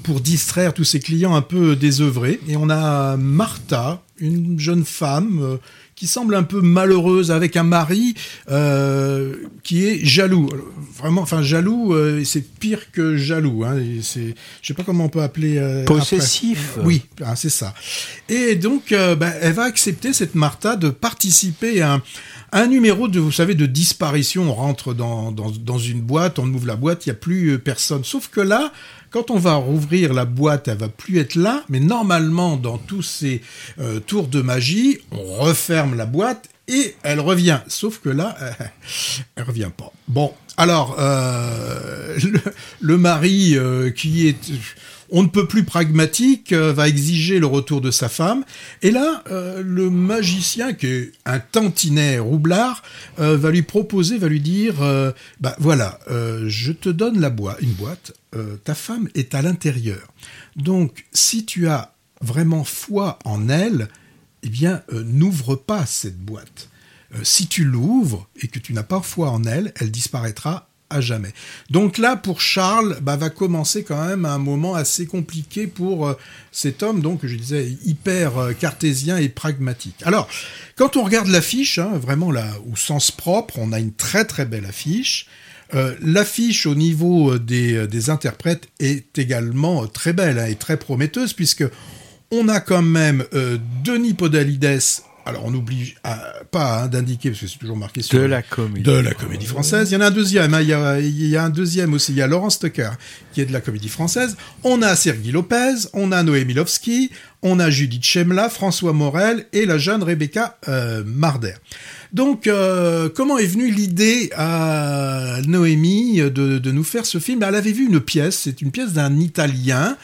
pour distraire tous ses clients un peu désœuvrés. Et on a Martha, une jeune femme euh, qui semble un peu malheureuse avec un mari euh, qui est jaloux. Alors, Vraiment, enfin jaloux, euh, c'est pire que jaloux. Hein, c'est, je sais pas comment on peut appeler. euh, Possessif. après. Oui, ah, c'est ça. Et donc, euh, ben, elle va accepter cette Martha de participer à un, un numéro de, vous savez, de disparition. On rentre dans, une boîte, on ouvre la boîte, il y a plus euh, personne. Sauf que là, quand on va rouvrir la boîte, elle va plus être là. Mais normalement, dans tous ces euh, tours de magie, on referme la boîte et elle revient. Sauf que là, euh, elle revient pas. Bon, alors euh, le, mari euh, qui est on ne peut plus pragmatique euh, va exiger le retour de sa femme. Et là, le magicien, qui est un tantinet roublard, va lui proposer, va lui dire, bah voilà, je te donne la boîte, une boîte, ta femme est à l'intérieur. Donc, si tu as vraiment foi en elle, eh bien, n'ouvre pas cette boîte. Euh, si tu l'ouvres et que tu n'as pas foi en elle, elle disparaîtra à jamais. Donc là, pour Charles, bah, va commencer quand même un moment assez compliqué pour euh, cet homme, donc je disais hyper euh, cartésien et pragmatique. Alors, quand on regarde l'affiche, hein, vraiment là, au sens propre, on a une très très belle affiche. L'affiche au niveau des, des interprètes est également très belle hein, et très prometteuse puisque on a quand même Denis Podalides. Alors on n'oublie ah, pas hein, d'indiquer parce que c'est toujours marqué sur De la comédie. de la comédie française. Il y en a un deuxième. hein, Il, y a, il y a un deuxième aussi. Il y a Laurence Tucker qui est de la comédie française. On a Sergi Lopez, on a Noémie Lovski, on a Judith Chemla, François Morel et la jeune Rebecca euh, Marder. Donc, euh, comment est venue l'idée à Noémie de, de nous faire ce film? Elle avait vu une pièce, c'est une pièce d'un Italien,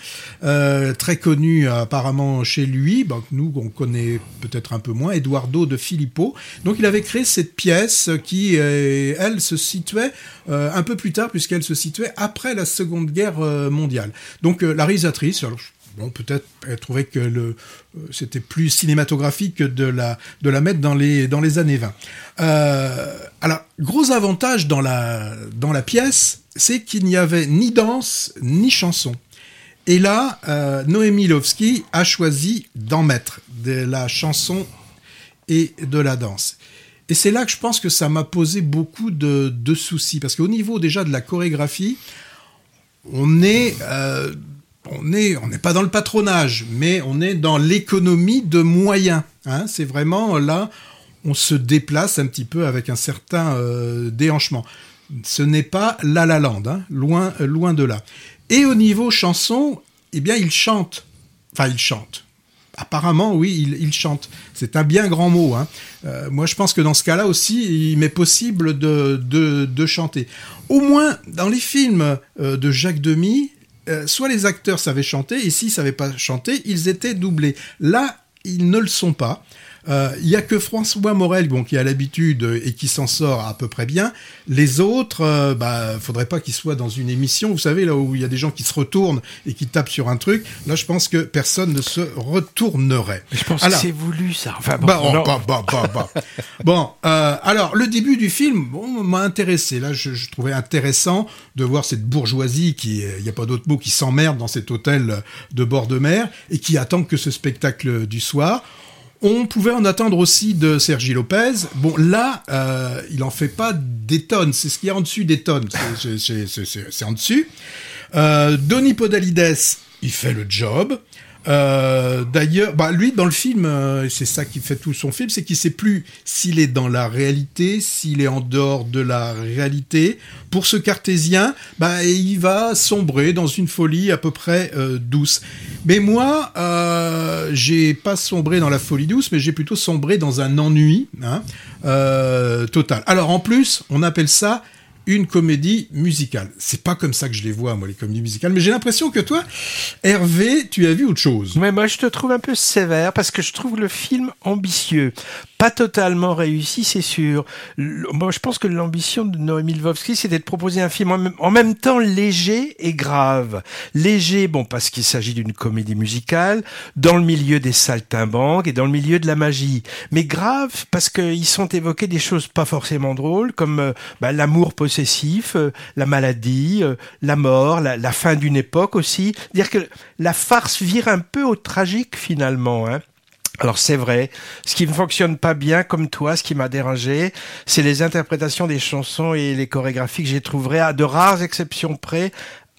euh, très connu apparemment chez lui, bon, nous on connaît peut-être un peu moins, Eduardo de Filippo. Donc il avait créé cette pièce qui, euh, elle, se situait euh, un peu plus tard, puisqu'elle se situait après la Seconde Guerre euh, mondiale. Donc la réalisatrice, bon, peut-être elle trouvait que le, euh, c'était plus cinématographique que de la, de la mettre dans les, dans les années 20. Euh, alors, gros avantage dans la, dans la pièce, c'est qu'il n'y avait ni danse, ni chanson. Et là, euh, Noémie Lovski a choisi d'en mettre de la chanson et de la danse. Et c'est là que je pense que ça m'a posé beaucoup de, de soucis. Parce qu'au niveau déjà de la chorégraphie, on est, on est, on n'est pas dans le patronage, mais on est dans l'économie de moyens. hein. c'est vraiment là, on se déplace un petit peu avec un certain euh, déhanchement. Ce n'est pas La La Land, hein, loin, euh, loin de là. Et au niveau chanson, eh bien, il chante. Enfin, il chante. Apparemment, oui, il, il chante. C'est un bien grand mot. Hein. Euh, moi, je pense que dans ce cas-là aussi, il m'est possible de, de, de chanter. Au moins, dans les films euh, de Jacques Demy, euh, soit les acteurs savaient chanter, et s'ils savaient pas chanter, ils étaient doublés. Là, ils ne le sont pas. Euh, Il y a que François Morel, bon, qui a l'habitude euh, et qui s'en sort à peu près bien. Les autres, euh, bah, faudrait pas qu'ils soient dans une émission, vous savez, là où il y a des gens qui se retournent et qui tapent sur un truc. Là, je pense que personne ne se retournerait. Je pense Alors- que c'est voulu ça. Enfin bon, Bah, oh, bah, bah, bah, bah. bon, euh, alors le début du film bon, m'a intéressé. Là, je, je trouvais intéressant de voir cette bourgeoisie qui, il n'y a pas d'autre mot, qui s'emmerde dans cet hôtel de bord de mer et qui attend que ce spectacle du soir. On pouvait en attendre aussi de Sergi Lopez. Bon, là, euh, il en fait pas des tonnes. C'est ce qu'il y a en dessus des tonnes. C'est- en dessus. Euh, Donny Podalides, il fait le job. Euh, D'ailleurs, bah lui dans le film, euh, c'est ça qui fait tout son film, c'est qu'il sait plus s'il est dans la réalité, s'il est en dehors de la réalité. Pour ce cartésien, bah il va sombrer dans une folie à peu près euh, douce. Mais moi, j'ai pas sombré dans la folie douce, mais j'ai plutôt sombré dans un ennui hein, total. Alors en plus, on appelle ça une comédie musicale. C'est pas comme ça que je les vois, moi, les comédies musicales, mais j'ai l'impression que toi, Hervé, tu as vu autre chose. Mais moi, je te trouve un peu sévère parce que je trouve le film ambitieux. Pas totalement réussi, c'est sûr. Moi, je pense que l'ambition de Noémie Lvovsky, c'était de proposer un film en même, temps léger et grave. Léger, bon, parce qu'il s'agit d'une comédie musicale, dans le milieu des saltimbanques et dans le milieu de la magie. Mais grave, parce qu'ils sont évoqués des choses pas forcément drôles, comme euh, bah, l'amour possessif, euh, la maladie, euh, la mort, la, la fin d'une époque aussi. Dire que la farce vire un peu au tragique finalement. Hein. Alors c'est vrai, ce qui ne fonctionne pas bien comme toi, ce qui m'a dérangé, c'est les interprétations des chansons et les chorégraphies que j'ai trouvées à de rares exceptions près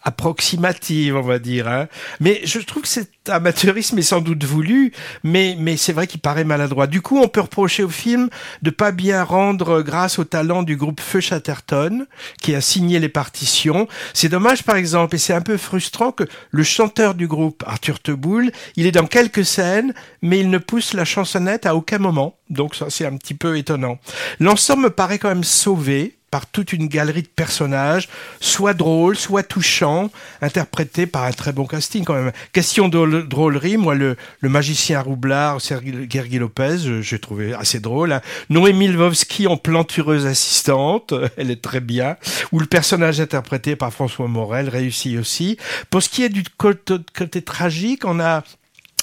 approximative, on va dire. Hein. Mais je trouve que cet amateurisme est sans doute voulu, mais, mais c'est vrai qu'il paraît maladroit. Du coup, on peut reprocher au film de pas bien rendre grâce au talent du groupe Feu Chatterton, qui a signé les partitions. C'est dommage, par exemple, et c'est un peu frustrant que le chanteur du groupe, Arthur Teboul, il est dans quelques scènes, mais il ne pousse la chansonnette à aucun moment. Donc ça, c'est un petit peu étonnant. L'ensemble me paraît quand même sauvé par toute une galerie de personnages, soit drôles, soit touchants, interprétés par un très bon casting quand même. Question de drôlerie, moi le, le magicien roublard Sergei Lopez, j'ai trouvé assez drôle. Hein. Noémie Lvovsky en plantureuse assistante, elle est très bien. Ou le personnage interprété par François Morel réussit aussi. Pour ce qui est du côté tragique, on a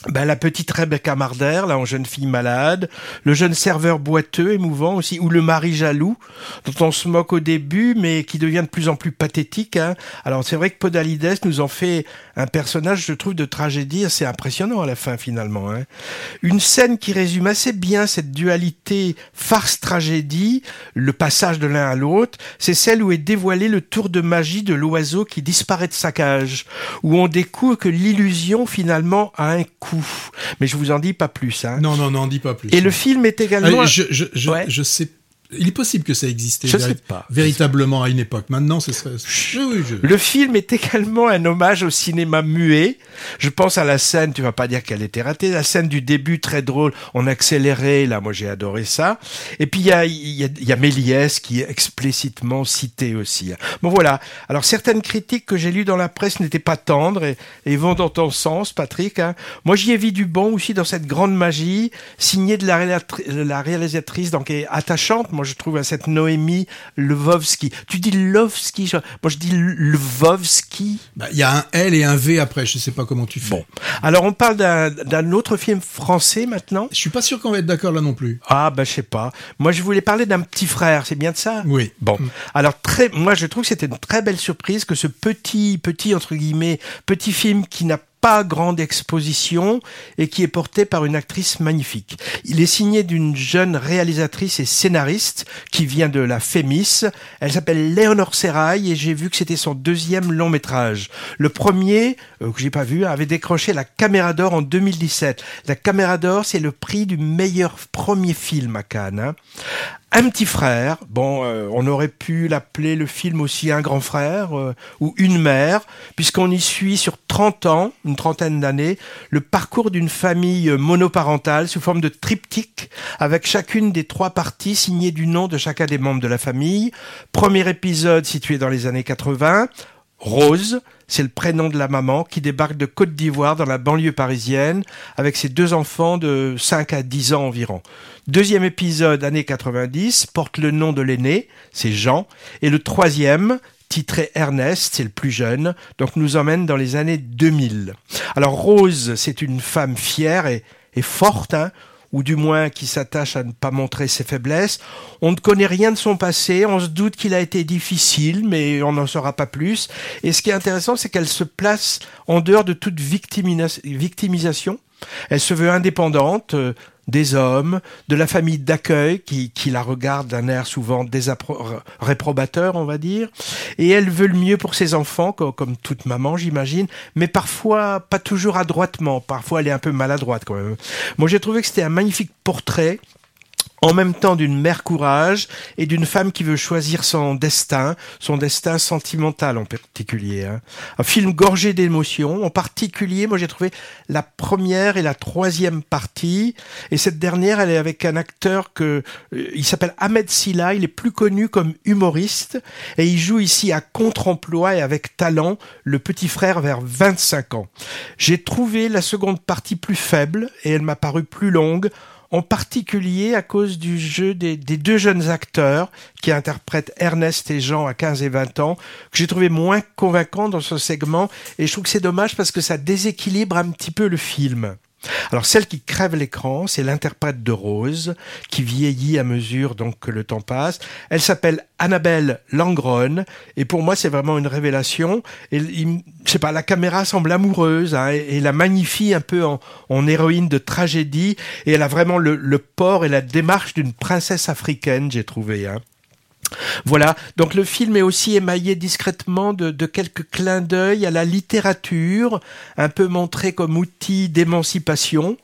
ben, la petite Rebecca Marder, là, en jeune fille malade, le jeune serveur boiteux, émouvant aussi, ou le mari jaloux, dont on se moque au début, mais qui devient de plus en plus pathétique. Hein. Alors c'est vrai que Podalides nous en fait un personnage, je trouve, de tragédie assez impressionnant à la fin finalement. Hein. Une scène qui résume assez bien cette dualité farce-tragédie, le passage de l'un à l'autre, c'est celle où est dévoilé le tour de magie de l'oiseau qui disparaît de sa cage, où on découvre que l'illusion finalement a un. Mais je vous en dis pas plus. Hein. Non, non, non, dis pas plus. Et le film est également... Je, je, je, Ouais. je sais. Il est possible que ça existait Je sais pas. véritablement à une époque. Maintenant, ce serait. Oui, oui, je- Le film est également un hommage au cinéma muet. Je pense à la scène, tu vas pas dire qu'elle était ratée, la scène du début très drôle, en accéléré, là, moi j'ai adoré ça. Et puis il y a, il y, a, il y a Méliès qui est explicitement cité aussi. Bon voilà. Alors certaines critiques que j'ai lues dans la presse n'étaient pas tendres et, et vont dans ton sens, Patrick. hein. Moi j'y ai vu du bon aussi dans cette grande magie, signée de la réalisatrice, donc est attachante. Moi je trouve à cette Noémie Lvovsky. Tu dis Lovsky, je- moi je dis Lvovsky. Bah, Il y a un L et un V après. Je sais pas comment tu fais. Bon. Alors on parle d'un autre film français maintenant? Je suis pas sûr qu'on va être d'accord là non plus. Ah bah je sais pas. Moi je voulais parler d'un petit frère, c'est bien de ça? Oui. Bon, alors très, moi je trouve que c'était une très belle surprise que ce petit, petit entre guillemets, petit film qui n'a pas grande exposition et qui est porté par une actrice magnifique. Il est signé d'une jeune réalisatrice et scénariste qui vient de la Fémis. Elle s'appelle Léonore Serrail et j'ai vu que c'était son deuxième long métrage. Le premier, euh, que j'ai pas vu, avait décroché la Caméra d'Or en 2017. La Caméra d'Or, c'est le prix du meilleur premier film à Cannes. hein. Un petit frère, bon, euh, on aurait pu l'appeler le film aussi un grand frère euh, ou une mère, puisqu'on y suit sur 30 ans, une trentaine d'années, le parcours d'une famille monoparentale sous forme de triptyque, avec chacune des trois parties signées du nom de chacun des membres de la famille. Premier épisode situé dans les années 80, Rose, c'est le prénom de la maman qui débarque de Côte d'Ivoire dans la banlieue parisienne avec ses deux enfants de 5 à 10 ans environ. Deuxième épisode, année 90, porte le nom de l'aîné, c'est Jean, et le troisième, titré Ernest, c'est le plus jeune, donc nous emmène dans les années 2000. Alors Rose, c'est une femme fière et, et forte, hein, ou du moins qui s'attache à ne pas montrer ses faiblesses. On ne connaît rien de son passé, on se doute qu'il a été difficile, mais on n'en saura pas plus. Et ce qui est intéressant, c'est qu'elle se place en dehors de toute victimisation. Elle se veut indépendante euh, des hommes, de la famille d'accueil qui, qui la regarde d'un air souvent réprobateur, on va dire. Et elle veut le mieux pour ses enfants, co- comme, toute maman, j'imagine, mais parfois pas toujours adroitement. Parfois, elle est un peu maladroite quand même. Moi, j'ai trouvé que c'était un magnifique portrait en même temps d'une mère courage et d'une femme qui veut choisir son destin, son destin sentimental en particulier. hein. Un film gorgé d'émotions, en particulier, moi j'ai trouvé la première et la troisième partie, et cette dernière, elle est avec un acteur que euh, il s'appelle Ahmed Silla, il est plus connu comme humoriste, et il joue ici à contre-emploi et avec talent le petit frère vers 25 ans. J'ai trouvé la seconde partie plus faible et elle m'a paru plus longue en particulier à cause du jeu des, deux jeunes acteurs qui interprètent Ernest et Jean à 15 et 20 ans, que j'ai trouvé moins convaincant dans ce segment, et je trouve que c'est dommage parce que ça déséquilibre un petit peu le film. Alors celle qui crève l'écran, c'est l'interprète de Rose, qui vieillit à mesure donc que le temps passe. Elle s'appelle Annabelle Langron, et pour moi c'est vraiment une révélation. Et il- je sais pas, la caméra semble amoureuse hein, et, la magnifie un peu en, en héroïne de tragédie, et elle a vraiment le, le port et la démarche d'une princesse africaine, j'ai trouvé. Hein. Voilà, donc le film est aussi émaillé discrètement de, quelques clins d'œil à la littérature, un peu montré comme outil d'émancipation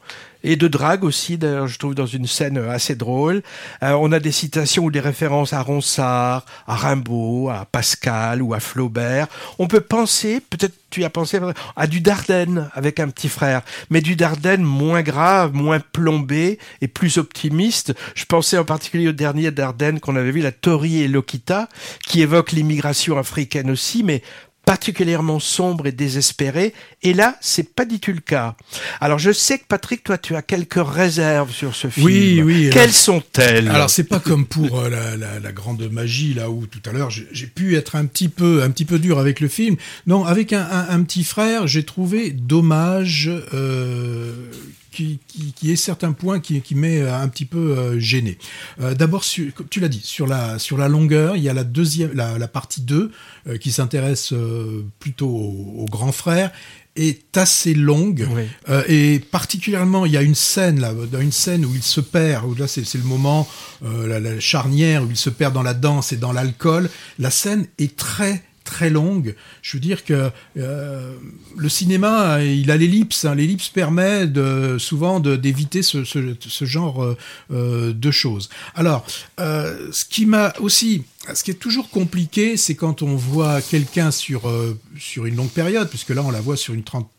et de drague aussi, d'ailleurs je trouve dans une scène assez drôle. Euh, on a des citations ou des références à Ronsard, à Rimbaud, à Pascal ou à Flaubert. On peut penser, peut-être tu as pensé à du Dardenne avec un petit frère, mais du Dardenne moins grave, moins plombé et plus optimiste. Je pensais en particulier au dernier Dardenne qu'on avait vu, la Tori et Lokita, qui évoque l'immigration africaine aussi, mais particulièrement sombre et désespéré. Et là, c'est pas du tout le cas. Alors, je sais que Patrick, toi, tu as quelques réserves sur ce film. Oui, oui, Quelles sont-elles? Alors c'est pas comme pour euh, la, la, la grande magie là où tout à l'heure j'ai j'ai pu être un petit peu un petit peu dur avec le film. Non, avec un, un, un petit frère, j'ai trouvé dommage euh, qui, qui, qui est certains points qui, qui m'est un petit peu euh, gêné. Euh, D'abord, tu l'as dit, sur la sur la longueur, il y a la deuxième la, la partie 2 euh, qui s'intéresse euh, plutôt au, au grand frère est assez longue Oui. euh, et particulièrement, il y a une scène là, dans une scène où il se perd, où là c'est c'est le moment, euh, la, la charnière où il se perd dans la danse et dans l'alcool. La scène est très très longue. Je veux dire que euh, le cinéma, il a l'ellipse. Hein. L'ellipse permet souvent d'éviter ce, genre euh, euh, de choses. Alors, ce qui m'a aussi, ce qui est toujours compliqué, c'est quand on voit quelqu'un sur sur une longue période, puisque là on la voit sur une trentaine,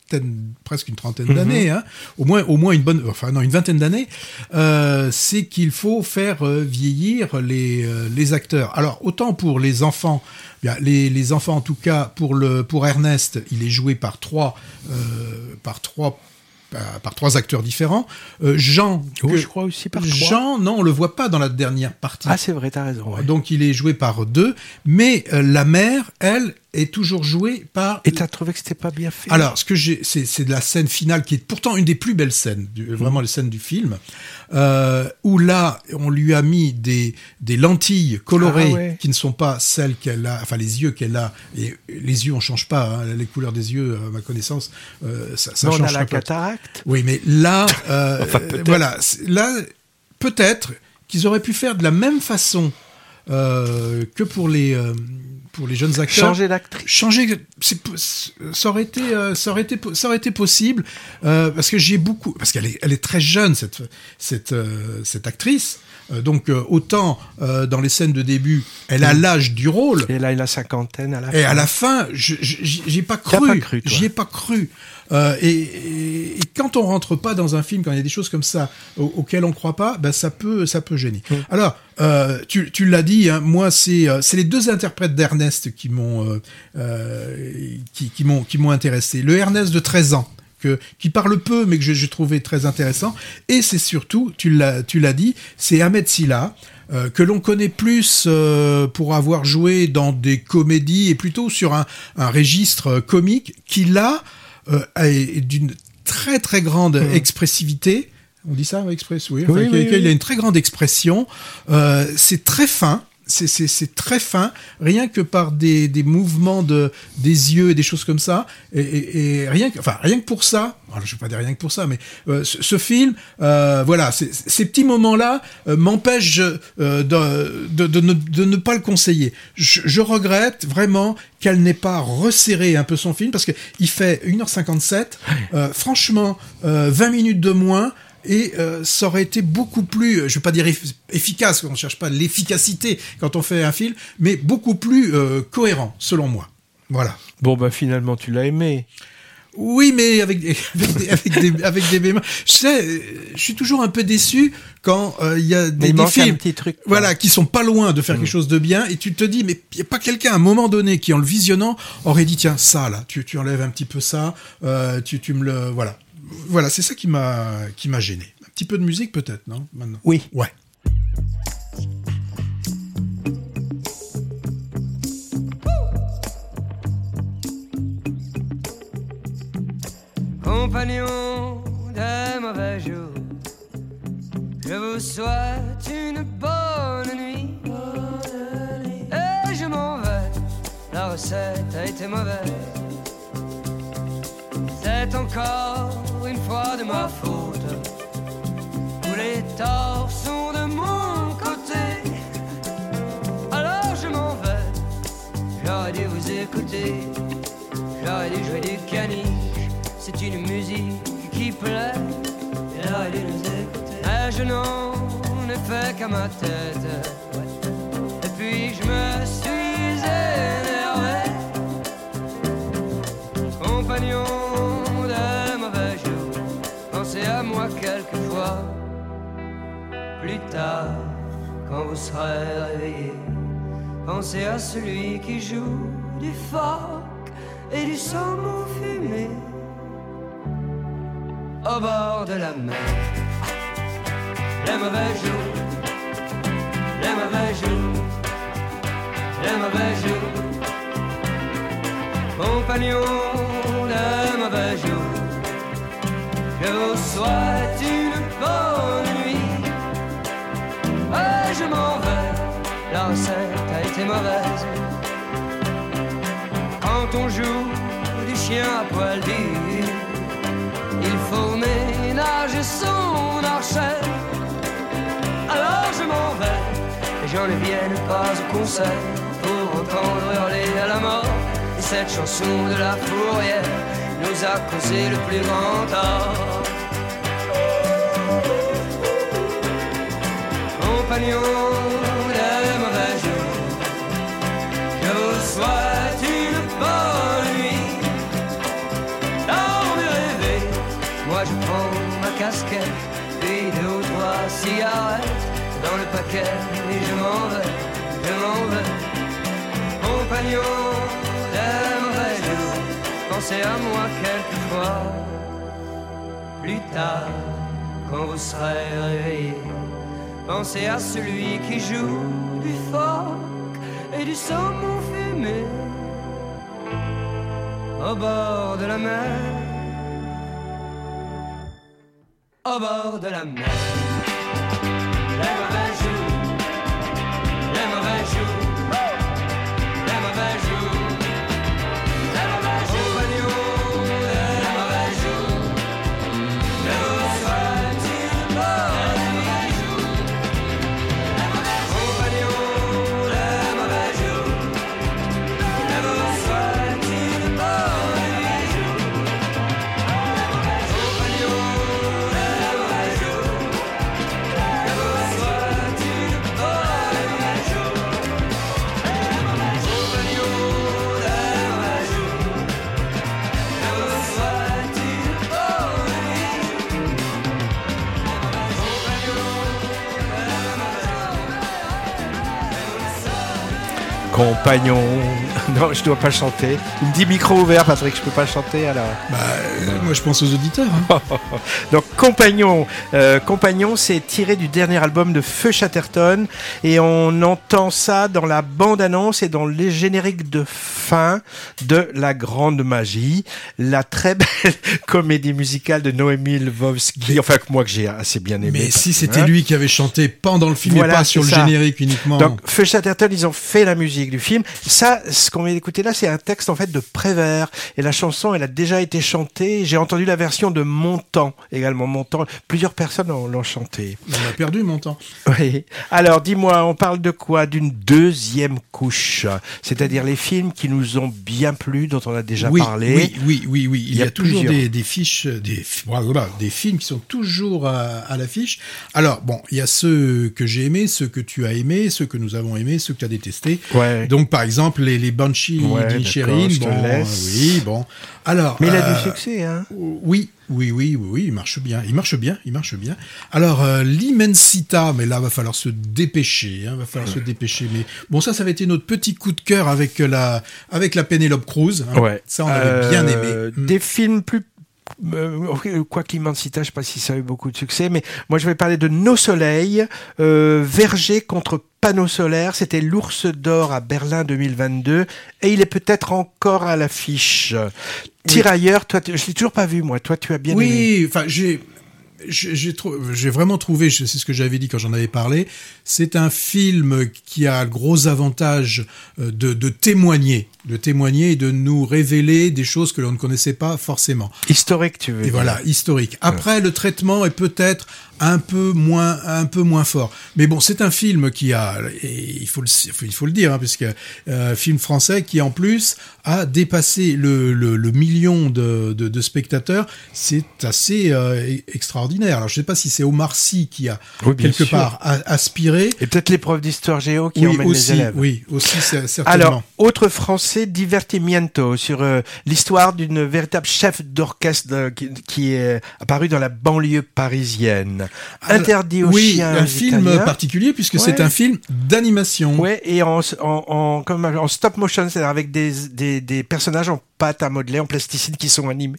presque une trentaine d'années, hein, au moins au moins une bonne, enfin non une vingtaine d'années, euh, c'est qu'il faut faire euh, vieillir les euh, les acteurs. Alors autant pour les enfants, bien, les les enfants en tout cas pour le pour Ernest, il est joué par trois par trois par par trois acteurs différents. Euh, Jean, Oui, que- je crois aussi par trois. Jean, non, on le voit pas dans la dernière partie. Ah, c'est vrai, t'as raison. ouais. Donc il est joué par deux, mais euh, la mère, elle, est toujours jouée par. Et t'as trouvé que c'était pas bien fait? Alors, ce que j'ai, c'est, c'est de la scène finale qui est pourtant une des plus belles scènes, du- vraiment les scènes du film, euh, où là, on lui a mis des, des lentilles colorées Ah ouais. qui ne sont pas celles qu'elle a, enfin les yeux qu'elle a. Et les yeux, on change pas. hein, les couleurs des yeux, à ma connaissance, euh, ça, ça Non, on change a la pas. cataracte. Oui, mais là, euh, Enfin, voilà, là, peut-être qu'ils auraient pu faire de la même façon euh, que pour les pour les jeunes acteurs. Changer d'actrice. Changer, ça aurait été, euh, ça aurait été, ça aurait été possible euh, parce que j'ai beaucoup, parce qu'elle est, elle est très jeune cette cette euh, cette actrice. Donc autant dans les scènes de début, elle a l'âge du rôle. Et là, il a cinquantaine à la Et fin. à la fin, j'y j'y ai pas cru. pas cru, toi J'y ai pas cru. Euh, et, et- et quand on rentre pas dans un film, quand il y a des choses comme ça au- auxquelles on croit pas, ben ça peut, ça peut gêner. Alors, euh, tu, tu l'as dit, hein, moi c'est, euh, c'est les deux interprètes d'Ernest qui m'ont, qui, qui m'ont, qui m'ont intéressé. Le Ernest de 13 ans. Que, qui parle peu, mais que j'ai j'ai trouvé très intéressant. Et c'est surtout, tu l'as, tu l'as dit, c'est Ahmed Silla, euh, que l'on connaît plus euh, pour avoir joué dans des comédies et plutôt sur un, un registre euh, comique, qui là euh, d'une très très grande expressivité. On dit ça, express, oui. Enfin, Oui, oui. a une très grande expression. Euh, c'est très fin. C'est, très fin, rien que par des, mouvements de, des yeux et des choses comme ça. Et, rien que, enfin, rien que pour ça, je vais pas dire rien que pour ça, mais euh, ce, film, euh, voilà, ces petits moments-là euh, m'empêchent de, ne, ne pas le conseiller. Je, je regrette vraiment qu'elle n'ait pas resserré un peu son film parce que il fait 1h57. Euh, franchement, euh, 20 minutes de moins. Et euh, ça aurait été beaucoup plus, je vais pas dire eff- efficace, on ne cherche pas l'efficacité quand on fait un film, mais beaucoup plus euh, cohérent, selon moi. Voilà. Bon, bah finalement, tu l'as aimé. Oui, mais avec des, avec des, avec des, avec des bémols. Je sais, euh, je suis toujours un peu déçu quand euh, il y a des, des films, truc, voilà, qui sont pas loin de faire quelque chose de bien, et tu te dis, mais il y a pas quelqu'un à un moment donné qui, en le visionnant, aurait dit, tiens, ça là, tu, tu enlèves un petit peu ça, euh, tu, tu me le, voilà, voilà, c'est ça qui m'a, qui m'a gêné. Un petit peu de musique peut-être, non Maintenant? Oui. Ouais. Compagnons des mauvais jours, je vous souhaite une bonne nuit. Et je m'en vais, la recette a été mauvaise. C'est encore une fois de ma faute. Tous les torts sont de mon côté. Alors je m'en vais, j'aurais dû vous écouter. J'aurais dû jouer du caniche, c'est une musique qui plaît. Dû nous écouter. Mais je n'en ai fait qu'à ma tête. Et puis je me suis quand vous serez réveillé, pensez à celui qui joue du phoque et du saumon fumé au bord de la mer. Les mauvais jours, les mauvais jours, les mauvais jours, compagnons de mauvais jours. Je vous souhaite je m'en vais, la recette a été mauvaise. Quand on joue du chien à poil dur, il faut ménager son archet. Alors je m'en vais, les gens ne viennent pas au concert pour entendre hurler à la mort. Et cette chanson de la fourrière nous a causé le plus grand tort. Dans le paquet. Et je m'en vais, je m'en vais. Compagnons des mauvais jours, pensez à moi quelquefois. Plus tard, quand vous serez réveillés, pensez à celui qui joue du phoque et du saumon fumé au bord de la mer. Au bord de la mer. Compagnon. Non, je dois pas chanter. Il me dit micro ouvert, Patrick, je peux pas chanter alors. Bah, euh, moi je pense aux auditeurs. hein. Donc Compagnon, euh, Compagnon, c'est tiré du dernier album de Feu Chatterton et on entend ça dans la bande-annonce et dans les génériques de fin de La Grande Magie, la très belle comédie musicale de Noémie Lvovsky, enfin que moi que j'ai assez bien aimé. Mais si c'était hein. lui qui avait chanté pendant le film Voilà, et pas sur le générique uniquement. Donc, Feu Chatterton, ils ont fait la musique du film. Ça, ce qu'on vient d'écouter là, c'est un texte en fait de Prévert. Et la chanson, elle a déjà été chantée. J'ai entendu la version de Montant également. Montant, plusieurs personnes l'ont chantée. On a perdu mon temps. Oui. Alors, dis-moi, on parle de quoi? D'une deuxième couche. C'est-à-dire les films qui nous ont bien plu, dont on a déjà oui, parlé. oui, oui, oui, oui. Il, y a, toujours plusieurs. des, des fiches, des, voilà, des films qui sont toujours à, à l'affiche. Alors, bon, il y a ceux que j'ai aimés, ceux que tu as aimés, ceux que nous avons aimés, ceux que tu as détestés. Ouais. Donc, par exemple, les, les Banshee Ouais, bon, laisse. oui, bon. Alors, Mais il a euh, du succès, hein Oui, oui, oui, oui, oui, il marche bien, il marche bien, il marche bien. Alors, euh, l'immensita, mais là, va falloir se dépêcher, hein, va falloir se dépêcher. Mais bon, ça, ça avait été notre petit coup de cœur avec la, avec la Penelope Cruz. hein. Ouais. Ça, on avait bien Euh, aimé. Mm. Des films plus euh, ok, quoi qu'Immensita, je sais pas si ça a eu beaucoup de succès, mais moi je vais parler de Nos Soleils, euh, Verger contre panneau solaire, c'était l'ours d'or à Berlin 2022, et il est peut-être encore à l'affiche. Tirailleurs, toi, je l'ai toujours pas vu, moi, toi tu as bien aimé. Oui, enfin, j'ai. J'ai vraiment trouvé, c'est ce que j'avais dit quand j'en avais parlé, c'est un film qui a le gros avantage euh, de, de témoigner, de témoigner et de nous révéler des choses que l'on ne connaissait pas forcément. Historique, tu veux Et dire. voilà, historique. Après, le traitement est peut-être un peu moins, un peu moins fort. Mais bon, c'est un film qui a, et il faut le, il faut le dire, hein, puisque euh, film français qui en plus a dépassé le, le, le million de, de, de spectateurs. C'est assez euh, e- extraordinaire. Alors, je sais pas si c'est Omar Sy qui a Oui, quelque sûr. part a- aspiré. Et peut-être l'épreuve d'histoire géo qui Oui, emmène aussi, les élèves. oui, aussi, certainement. Alors, autre français, Divertimiento, sur euh, l'histoire d'une véritable chef d'orchestre euh, qui, qui est apparue dans la banlieue parisienne. Interdit aux oui, chiens un film italiens. particulier puisque c'est un film d'animation. Ouais, et en, en, en, comme en stop motion, c'est-à-dire avec des, des, des personnages en pâte à modeler, en plasticine qui sont animés.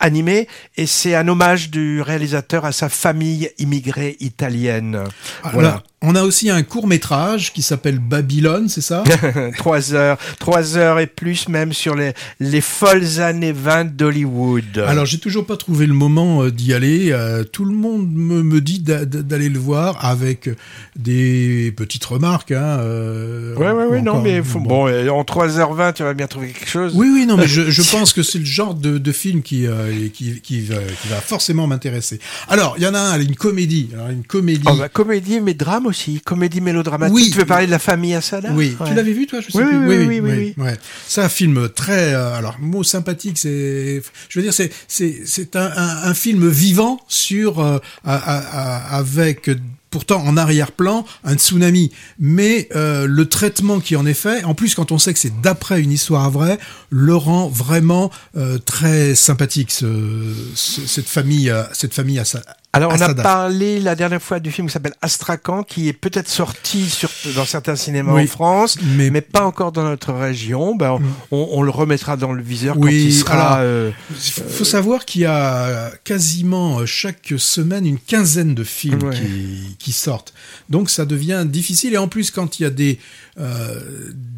animés et c'est un hommage du réalisateur à sa famille immigrée italienne. Alors, Voilà. On a aussi un court métrage qui s'appelle Babylone, c'est ça trois heures, trois heures et plus même sur les, les folles années 20 d'Hollywood. Alors j'ai toujours pas trouvé le moment euh, d'y aller. Euh, tout le monde me, me dit d'a- d'a- d'aller le voir avec des petites remarques. Hein, euh, ouais, ouais, ouais, non, mais faut- bon, en 3h20, tu vas bien trouver quelque chose. Oui, oui, non, mais je, je pense que c'est le genre de, de film qui, euh, qui, qui, va, qui va forcément m'intéresser. Alors, il y en a un, une comédie. Alors, une comédie. Oh, bah, comédie, mais drame aussi. Comédie mélodramatique. Oui. Tu veux parler de la famille Assada Oui, Ouais. tu l'avais vu toi, je sais Oui, plus. oui, oui, oui, oui, ouais. C'est un film très, euh, alors mot sympathique, c'est, je veux dire, c'est c'est c'est un, un, un film vivant sur euh, à- à- à- avec pourtant en arrière-plan un tsunami, mais euh, le traitement qui en est fait, en plus quand on sait que c'est d'après une histoire vraie, le rend vraiment euh, très sympathique ce, ce- cette famille, euh, cette famille Alors, on a parlé la dernière fois du film qui s'appelle Astrakhan, qui est peut-être sorti sur, dans certains cinémas Oui. en France, Mais- Mm. mais, pas encore dans notre région. Ben, on, on le remettra dans le viseur quand Oui, il sera. alors, euh, faut savoir qu'il y a quasiment euh, chaque semaine une quinzaine de films Ouais. qui, qui sortent. Donc ça devient difficile. Et en plus, quand il y a des, euh,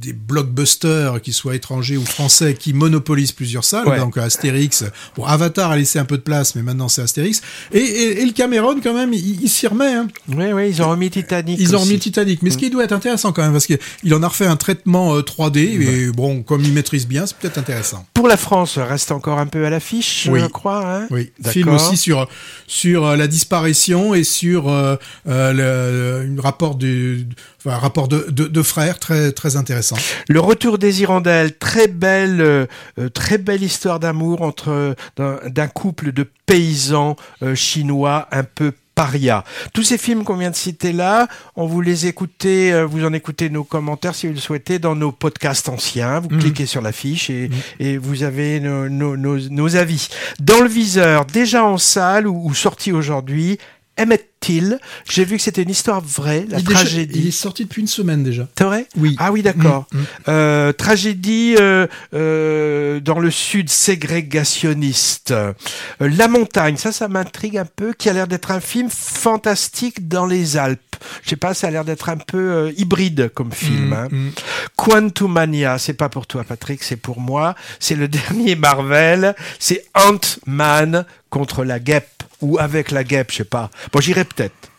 des blockbusters, qu'ils soient étrangers ou français, qui monopolisent plusieurs salles, Ouais. donc Astérix, bon, Avatar a laissé un peu de place, mais maintenant c'est Astérix. Et, et, et le Cameron, quand même, il, il s'y remet. Hein. Oui, oui, ils ont remis Titanic. Ils ont remis Titanic. Mais ce qui doit être intéressant quand même, parce qu'il en a refait un traitement euh, 3D, et bon, comme il maîtrise bien, c'est peut-être intéressant. Pour la France, reste encore un peu à l'affiche, Oui. je crois. Hein Oui, film aussi sur sur euh, la disparition et sur euh, euh, le, un rapport du enfin, un rapport de, de, de frères très très intéressant. Le retour des Hirondelles, très belle, euh, euh, très belle histoire d'amour entre d'un couple de paysans euh, chinois un peu paria. Tous ces films qu'on vient de citer là, on vous les écoutez, euh, vous en écoutez nos commentaires si vous le souhaitez dans nos podcasts anciens. Vous Mhm. cliquez sur la fiche et, et vous avez nos, nos, nos, nos avis. Dans le viseur, déjà en salle ou, ou sorti aujourd'hui, Emmett Till. J'ai vu que c'était une histoire vraie, la il, déjà- tragédie. il est sorti depuis une semaine déjà. C'est vrai? Oui. Ah oui, d'accord. Mm, mm. Euh, tragédie euh, euh, dans le sud ségrégationniste. La montagne, ça, ça m'intrigue un peu, qui a l'air d'être un film fantastique dans les Alpes. Je sais pas, ça a l'air d'être un peu hybride comme film. Mm, hein. mm. Quantumania, c'est pas pour toi Patrick, c'est pour moi. C'est le dernier Marvel. C'est Ant-Man contre la guêpe ou avec la guêpe, je sais pas. Bon, j'irai peut-être.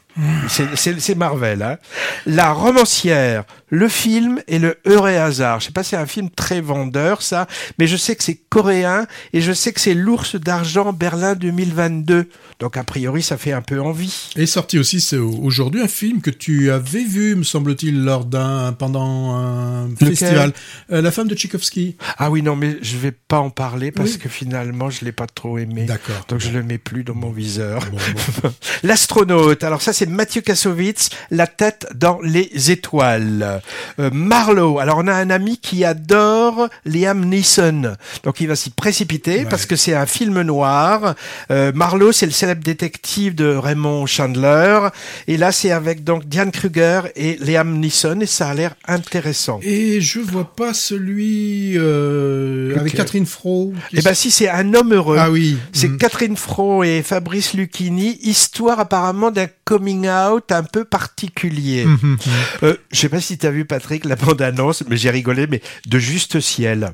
C'est- Marvel. Hein. La romancière, le film et le heureux hasard. Je sais pas, c'est un film très vendeur ça, mais je sais que c'est coréen et je sais que c'est l'ours d'argent Berlin 2022. Donc a priori, ça fait un peu envie. Est sorti aussi c'est aujourd'hui un film que tu avais vu, me semble-t-il, lors d'un pendant un Lequel? festival. Euh, la femme de Tchaïkovski. Ah oui, non, mais je vais pas en parler parce Oui. que finalement, je l'ai pas trop aimé. D'accord. Donc je le mets plus dans mon viseur. Bon, bon. L'astronaute. Alors ça, c'est Mathieu Kassovitz, la tête dans les étoiles. Euh, Marlowe. Alors on a un ami qui adore Liam Neeson. Donc il va s'y précipiter Ouais. parce que c'est un film noir. Euh, Marlowe, c'est le célèbre détective de Raymond Chandler. Et là, c'est avec donc Diane Kruger et Liam Neeson et ça a l'air intéressant. Et je vois pas celui euh, avec Catherine Fro. Eh ben si, c'est un homme heureux. ah oui. C'est Mm. Catherine Fro et Fabrice Lucchini, histoire apparemment d'un coming out un peu particulier. Mhm, mhm. Euh, je sais pas si tu as vu Patrick la bande annonce, mais j'ai rigolé, mais de juste ciel.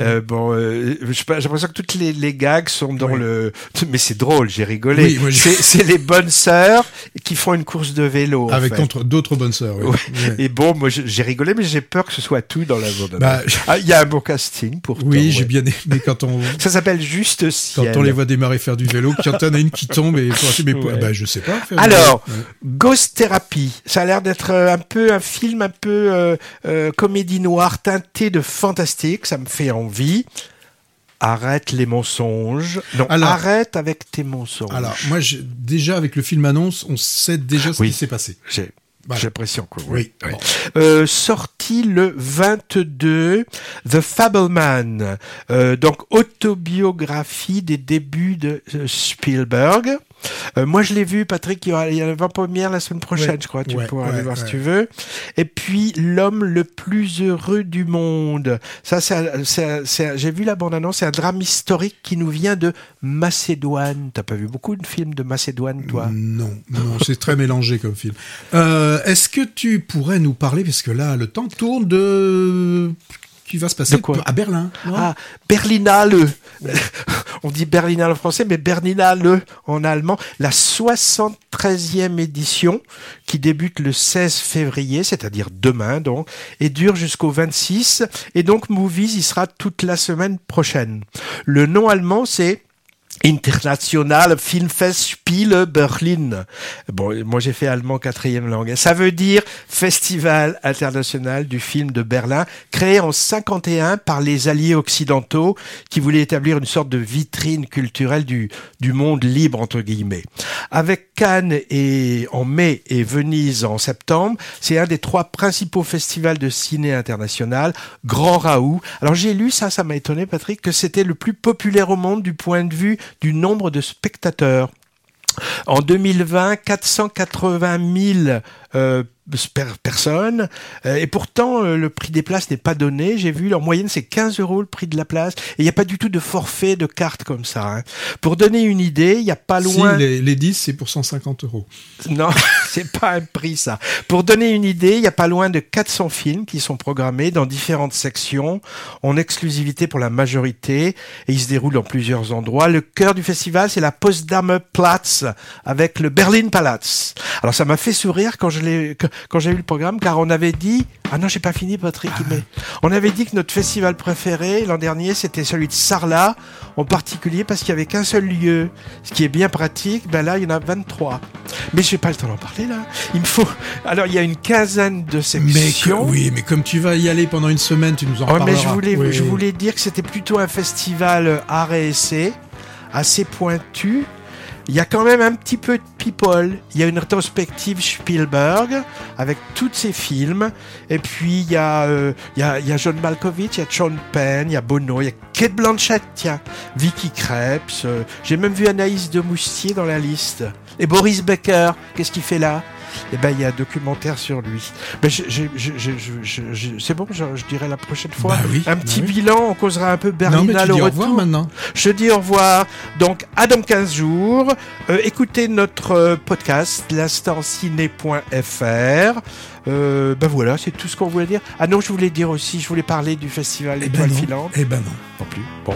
Euh, bon, euh, j'ai l'impression que toutes les, les gags sont dans Oui. le. Mais c'est drôle, j'ai rigolé. Oui, c'est les bonnes sœurs qui font une course de vélo. en Avec fait. contre- d'autres bonnes sœurs. oui. Ouais. Ouais. Et bon, moi j'ai rigolé, mais j'ai peur que ce soit tout dans la bande Bah. Ah, Il y a un beau casting pourtant. oui, ouais. j'ai bien aimé quand on Ça s'appelle Juste quand ciel. on les voit démarrer faire du vélo, quand en a une qui tombe et mais bah, je sais pas. faire Alors. Ghost Therapy, ça a l'air d'être euh, un peu un film un peu euh, euh, comédie noire teinté de fantastique, ça me fait envie. Arrête les mensonges. Non, Alors- arrête avec tes mensonges. Alors, moi, déjà avec le film annonce, on sait déjà ce Oui. qui s'est passé. j'ai Voilà. l'impression que Oui. oui. Bon. Euh, sorti le 22, The Fableman, euh, donc autobiographie des débuts de euh, Spielberg. Euh, moi, je l'ai vu, Patrick, il y aura- il y a la première la semaine prochaine, Ouais. je crois. Tu Ouais, pourras ouais, aller voir si tu veux. Et puis, L'homme le plus heureux du monde. Ça, c'est j'ai vu la bande-annonce, c'est un drame historique qui nous vient de Macédoine. T'as pas vu beaucoup de films de Macédoine, toi? Non, non, c'est très mélangé comme film. Euh, Est-ce que tu pourrais nous parler, parce que là, le temps tourne de... Qui va se passer à Berlin Ah, Berlinale. On dit Berlinale en français, mais Berlinale en allemand. La 73e édition qui débute le 16 février, c'est-à-dire demain donc, et dure jusqu'au 26. Et donc Movies y sera toute la semaine prochaine. Le nom allemand, c'est International Filmfestspiele Berlin. Bon, moi j'ai fait allemand quatrième langue. Ça veut dire Festival international du film de Berlin, créé en 51 par les alliés occidentaux qui voulaient établir une sorte de vitrine culturelle du, du monde libre entre guillemets. Avec Cannes et en mai et Venise en septembre, c'est un des trois principaux festivals de ciné international, Grand Raoult. Alors j'ai lu ça, ça m'a étonné Patrick, que c'était le plus populaire au monde du point de vue du nombre de spectateurs. En 2020, 480 000 euh, personnes. Euh, et pourtant, euh, le prix des places n'est pas donné. J'ai vu, en moyenne, c'est 15 euros le prix de la place. Et il n'y a pas du tout de forfait de carte comme ça. hein. Pour donner une idée, il n'y a pas Si, loin... les, les 10, c'est pour 150 euros. Non, c'est pas un prix ça. Pour donner une idée, il y a pas loin de 400 films qui sont programmés dans différentes sections, en exclusivité pour la majorité, et ils se déroulent dans plusieurs endroits. Le cœur du festival, c'est la Potsdamer Platz avec le Berlin Palace. Alors ça m'a fait sourire quand je l'ai, quand j'ai eu le programme, car on avait dit, ah non, j'ai pas fini, Patrick, mais on avait dit que notre festival préféré l'an dernier, c'était celui de Sarlat, en particulier parce qu'il y avait qu'un seul lieu, ce qui est bien pratique. Ben là, il y en a 23. Mais j'ai pas le temps d'en parler là. Il me faut. Alors, il y a une quinzaine de Mais sections. que- oui, mais comme tu vas y aller pendant une semaine, tu nous en parleras. mais je voulais, Oui. je voulais dire que c'était plutôt un festival art et essai, assez pointu. Il y a quand même un petit peu de people. Il y a une rétrospective Spielberg avec tous ses films. Et puis il y a, euh, il John Malkovich, il y a Sean Penn, il y a Bono, il y a Kate Blanchett, tiens, Vicky Krebs. euh, J'ai même vu Anaïs de Moustier dans la liste. Et Boris Becker, qu'est-ce qu'il fait là? Eh ben, il y a un documentaire sur lui. Ben, c'est bon, je, je dirai la prochaine fois. Bah oui, un bah petit oui. bilan, on causera un peu au dis au retour. revoir maintenant. Je dis au revoir. Donc, à dans 15 jours. Euh, écoutez notre euh, podcast, l'instantciné.fr. Euh, ben voilà, c'est tout ce qu'on voulait dire. Ah non, je voulais dire aussi, je voulais parler du festival Eh ben Étoile non. Filante. Eh ben non. Non plus. Bon.